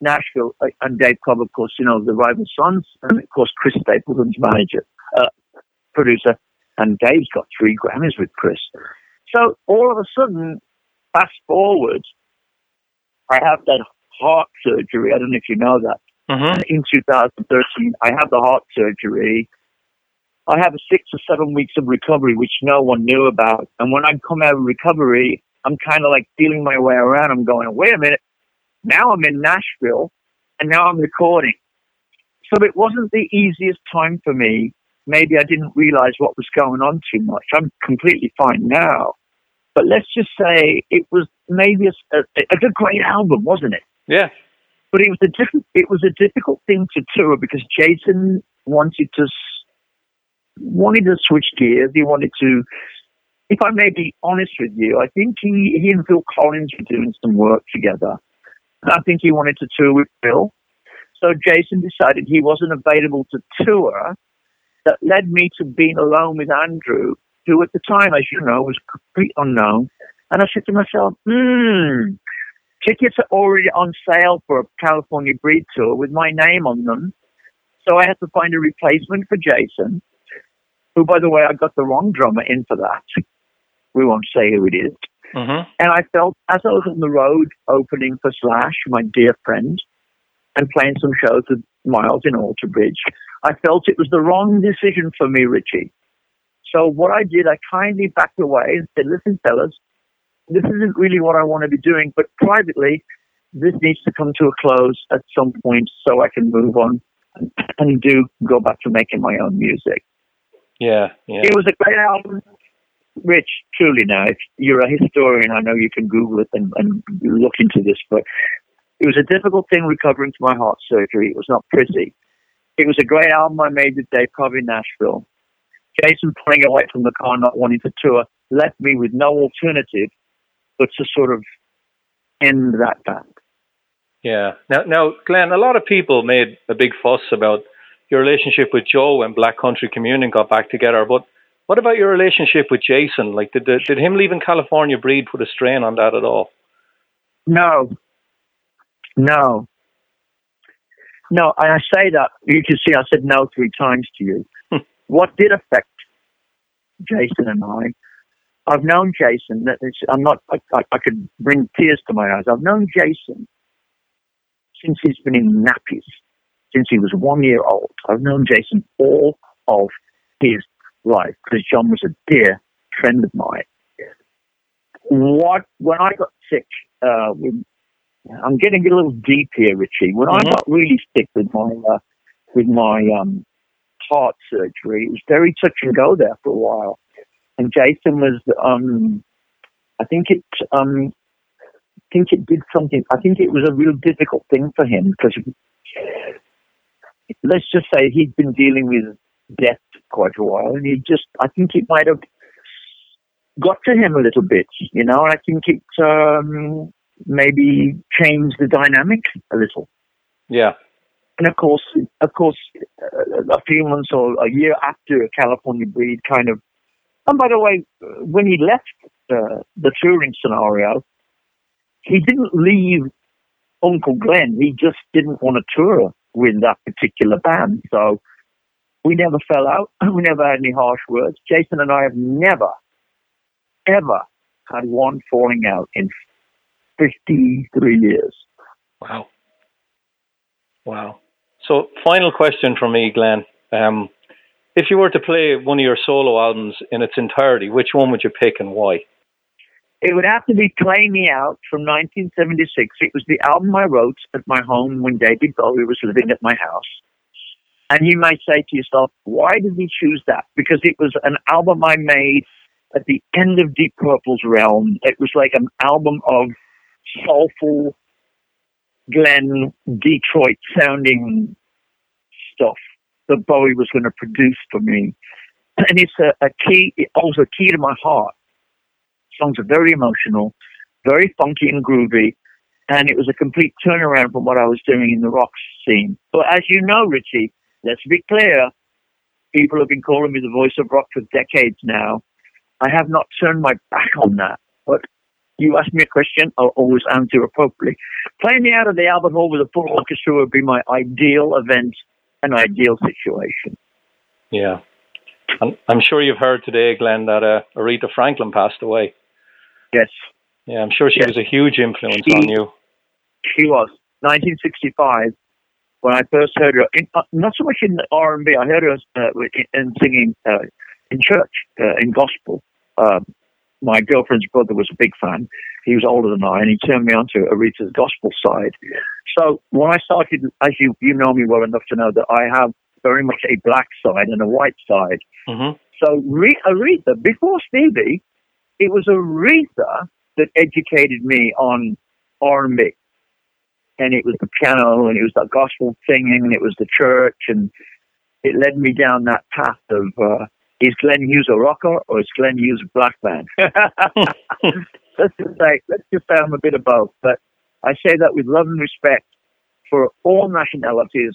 Nashville, uh, and Dave Cobb, of course, you know the Rival Sons, and of course Chris Stapleton's manager, uh, producer, and Dave's got three Grammys with Chris. So all of a sudden, fast forward, I have that heart surgery. I don't know if you know that Mm-hmm. in 2013, I have the heart surgery. I have a six or seven weeks of recovery, which no one knew about. And when I come out of recovery, I'm kind of like feeling my way around. I'm going, wait a minute. Now I'm in Nashville and now I'm recording. So it wasn't the easiest time for me. Maybe I didn't realize what was going on too much. I'm completely fine now. But let's just say it was maybe a, a, a great album, wasn't it? Yeah. but it was a different, it was a difficult thing to tour because Jason wanted to wanted to switch gears. He wanted to, if I may be honest with you, I think he he and Phil Collins were doing some work together. And I think he wanted to tour with Phil. So Jason decided he wasn't available to tour. That led me to being alone with Andrew, who at the time, as you know, was complete unknown. And I said to myself, hmm, tickets are already on sale for a California Breed tour with my name on them. So I had to find a replacement for Jason, who, by the way, I got the wrong drummer in for that. We won't say who it is. Mm-hmm. And I felt, as I was on the road opening for Slash, my dear friend, and playing some shows with Myles in Alter Bridge, I felt it was the wrong decision for me, Richie. So what I did, I kindly backed away and said, listen, fellas, this isn't really what I want to be doing, but privately, this needs to come to a close at some point so I can move on and do go back to making my own music. Yeah. Yeah. It was a great album. Rich, truly now, if you're a historian, I know you can Google it and, and look into this, but it was a difficult thing recovering from my heart surgery. It was not pretty. It was a great album I made with Dave Cobb in Nashville. Jason pulling away from the car, not wanting to tour, left me with no alternative but to sort of end that band. Yeah. Now, now, Glenn, a lot of people made a big fuss about your relationship with Joe when Black Country Communion got back together. But what about your relationship with Jason? Like, did the, did him leaving California Breed put a strain on that at all? No. No. No, and I say that, you can see I said no three times to you. Hmm. what did affect Jason and I? I've known Jason, that I'm not, I, I, I could bring tears to my eyes. I've known Jason since he's been in nappies, since he was one year old. I've known Jason all of his life because John was a dear friend of mine. What, when I got sick, uh, with I'm getting a little deep here, Richie. When I Mhm. got really sick with my uh, with my um, heart surgery, it was very touch and go there for a while. And Jason was, um, I think it, um, I think it did something. I think it was a real difficult thing for him because let's just say he'd been dealing with death quite a while, and he just, I think it might have got to him a little bit, you know. And I think it um, maybe changed the dynamic a little. Yeah. And of course, of course, uh, a few months or a year after California Breed kind of. And by the way, when he left uh, the touring scenario, he didn't leave Uncle Glenn. He just didn't want to tour with that particular band. So we never fell out. (clears throat) We never had any harsh words. Jason and I have never, ever had one falling out in 53 years. Wow. Wow. So, final question from me, Glenn. Um, if you were to play one of your solo albums in its entirety, which one would you pick and why? It would have to be Play Me Out from 1976. It was the album I wrote at my home when David Bowie was living at my house. And you might say to yourself, why did he choose that? Because it was an album I made at the end of Deep Purple's realm. It was like an album of soulful, Glenn, Detroit sounding stuff that Bowie was going to produce for me. And it's a, a key, also a key to my heart. Songs are very emotional, very funky and groovy, and it was a complete turnaround from what I was doing in the rock scene. But as you know, Richie, let's be clear, people have been calling me the voice of rock for decades now. I have not turned my back on that, but you ask me a question, I'll always answer appropriately. Playing me out of the Albert Hall with a full orchestra would be my ideal event, and ideal situation. Yeah. I'm, I'm sure you've heard today, Glenn, that uh, Aretha Franklin passed away. Yes. Yeah, I'm sure she yes. was a huge influence she, on you. She was. 1965, when I first heard her, in, uh, not so much in R&B, I heard her uh, in, in singing uh, in church, uh, in gospel. Um, my girlfriend's brother was a big fan. He was older than I, and he turned me on to Aretha's gospel side. So when I started, as you you know me well enough to know that I have very much a black side and a white side. Mm-hmm. So Re- Aretha, before Stevie, it was Aretha that educated me on R&B. And it was the piano, and it was the gospel singing, and it was the church, and it led me down that path of uh, is Glenn Hughes a rocker or is Glenn Hughes a black man? (laughs) (laughs) let's just say, let's just say I'm a bit of both. But I say that with love and respect for all nationalities,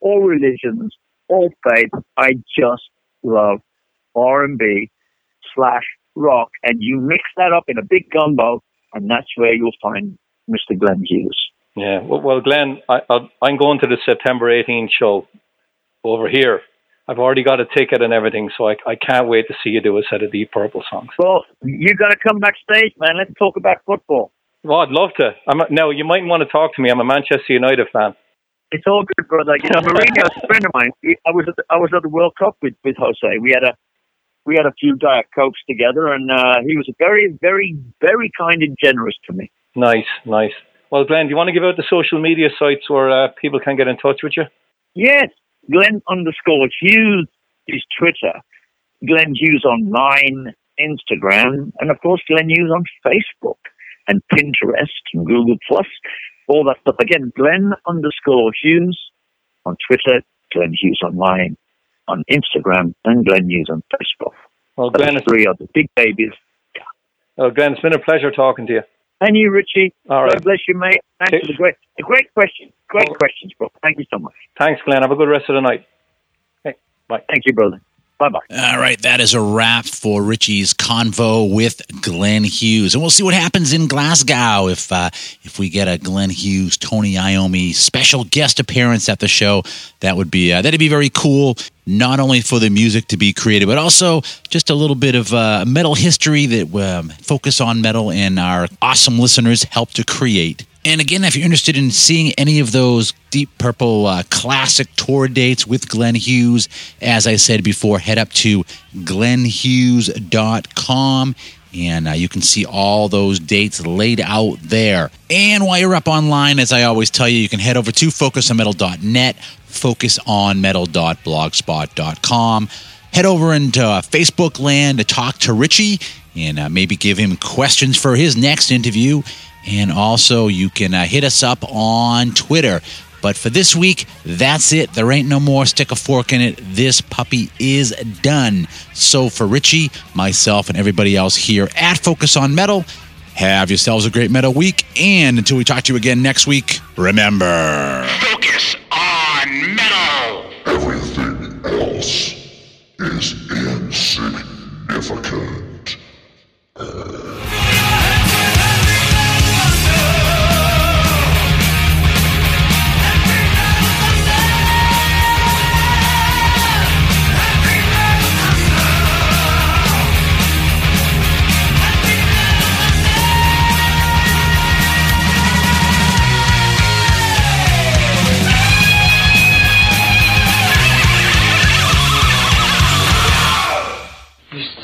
all religions, all faiths. I just love R&B slash rock, and you mix that up in a big gumbo, and that's where you'll find Mr. Glenn Hughes. Yeah, well, well Glenn, I, I'm going to the September 18th show over here I've already got a ticket and everything, so I, I can't wait to see you do a set of Deep Purple songs. Well, you got to come backstage, man. Let's talk about football. Well, I'd love to. I'm no, you might want to talk to me. I'm a Manchester United fan. It's all good, brother. You know, (laughs) Mourinho's a friend of mine. I was at the, I was at the World Cup with with Jose. We had a we had a few diet cokes together, and uh, he was very, very, very kind and generous to me. Nice, nice. Well, Glenn, do you want to give out the social media sites where uh, people can get in touch with you? Yes, Glenn underscore Hughes is Twitter. Glenn Hughes online, Instagram, and of course Glenn Hughes on Facebook and Pinterest and Google Plus, all that stuff. Again, Glenn underscore Hughes on Twitter, Glenn Hughes online on Instagram, and Glenn Hughes on Facebook. Well, Glenn, three other big babies. Yeah. Well, Glenn, it's been a pleasure talking to you. And you, Richie. All right. God bless you, mate. Thanks for the great, the great questions. Great oh. questions, bro. Thank you so much. Thanks, Glenn. Have a good rest of the night. Hey, bye. Thank you, brother. Bye bye. All right, that is a wrap for Richie's convo with Glenn Hughes, and we'll see what happens in Glasgow if uh, if we get a Glenn Hughes, Tony Iommi special guest appearance at the show. That would be uh, that'd be very cool. Not only for the music to be created, but also just a little bit of uh, metal history that um, focus on metal and our awesome listeners help to create. And again, if you're interested in seeing any of those Deep Purple uh, classic tour dates with Glenn Hughes, as I said before, head up to glennhughes.com and uh, you can see all those dates laid out there. And while you're up online, as I always tell you, you can head over to focusonmetal.net, focusonmetal.blogspot.com. Head over into uh, Facebook land to talk to Richie and uh, maybe give him questions for his next interview. And also, you can uh, hit us up on Twitter. But for this week, that's it. There ain't no more stick a fork in it. This puppy is done. So for Richie, myself, and everybody else here at Focus on Metal, have yourselves a great metal week. And until we talk to you again next week, remember Focus on Metal. Everything else is insignificant.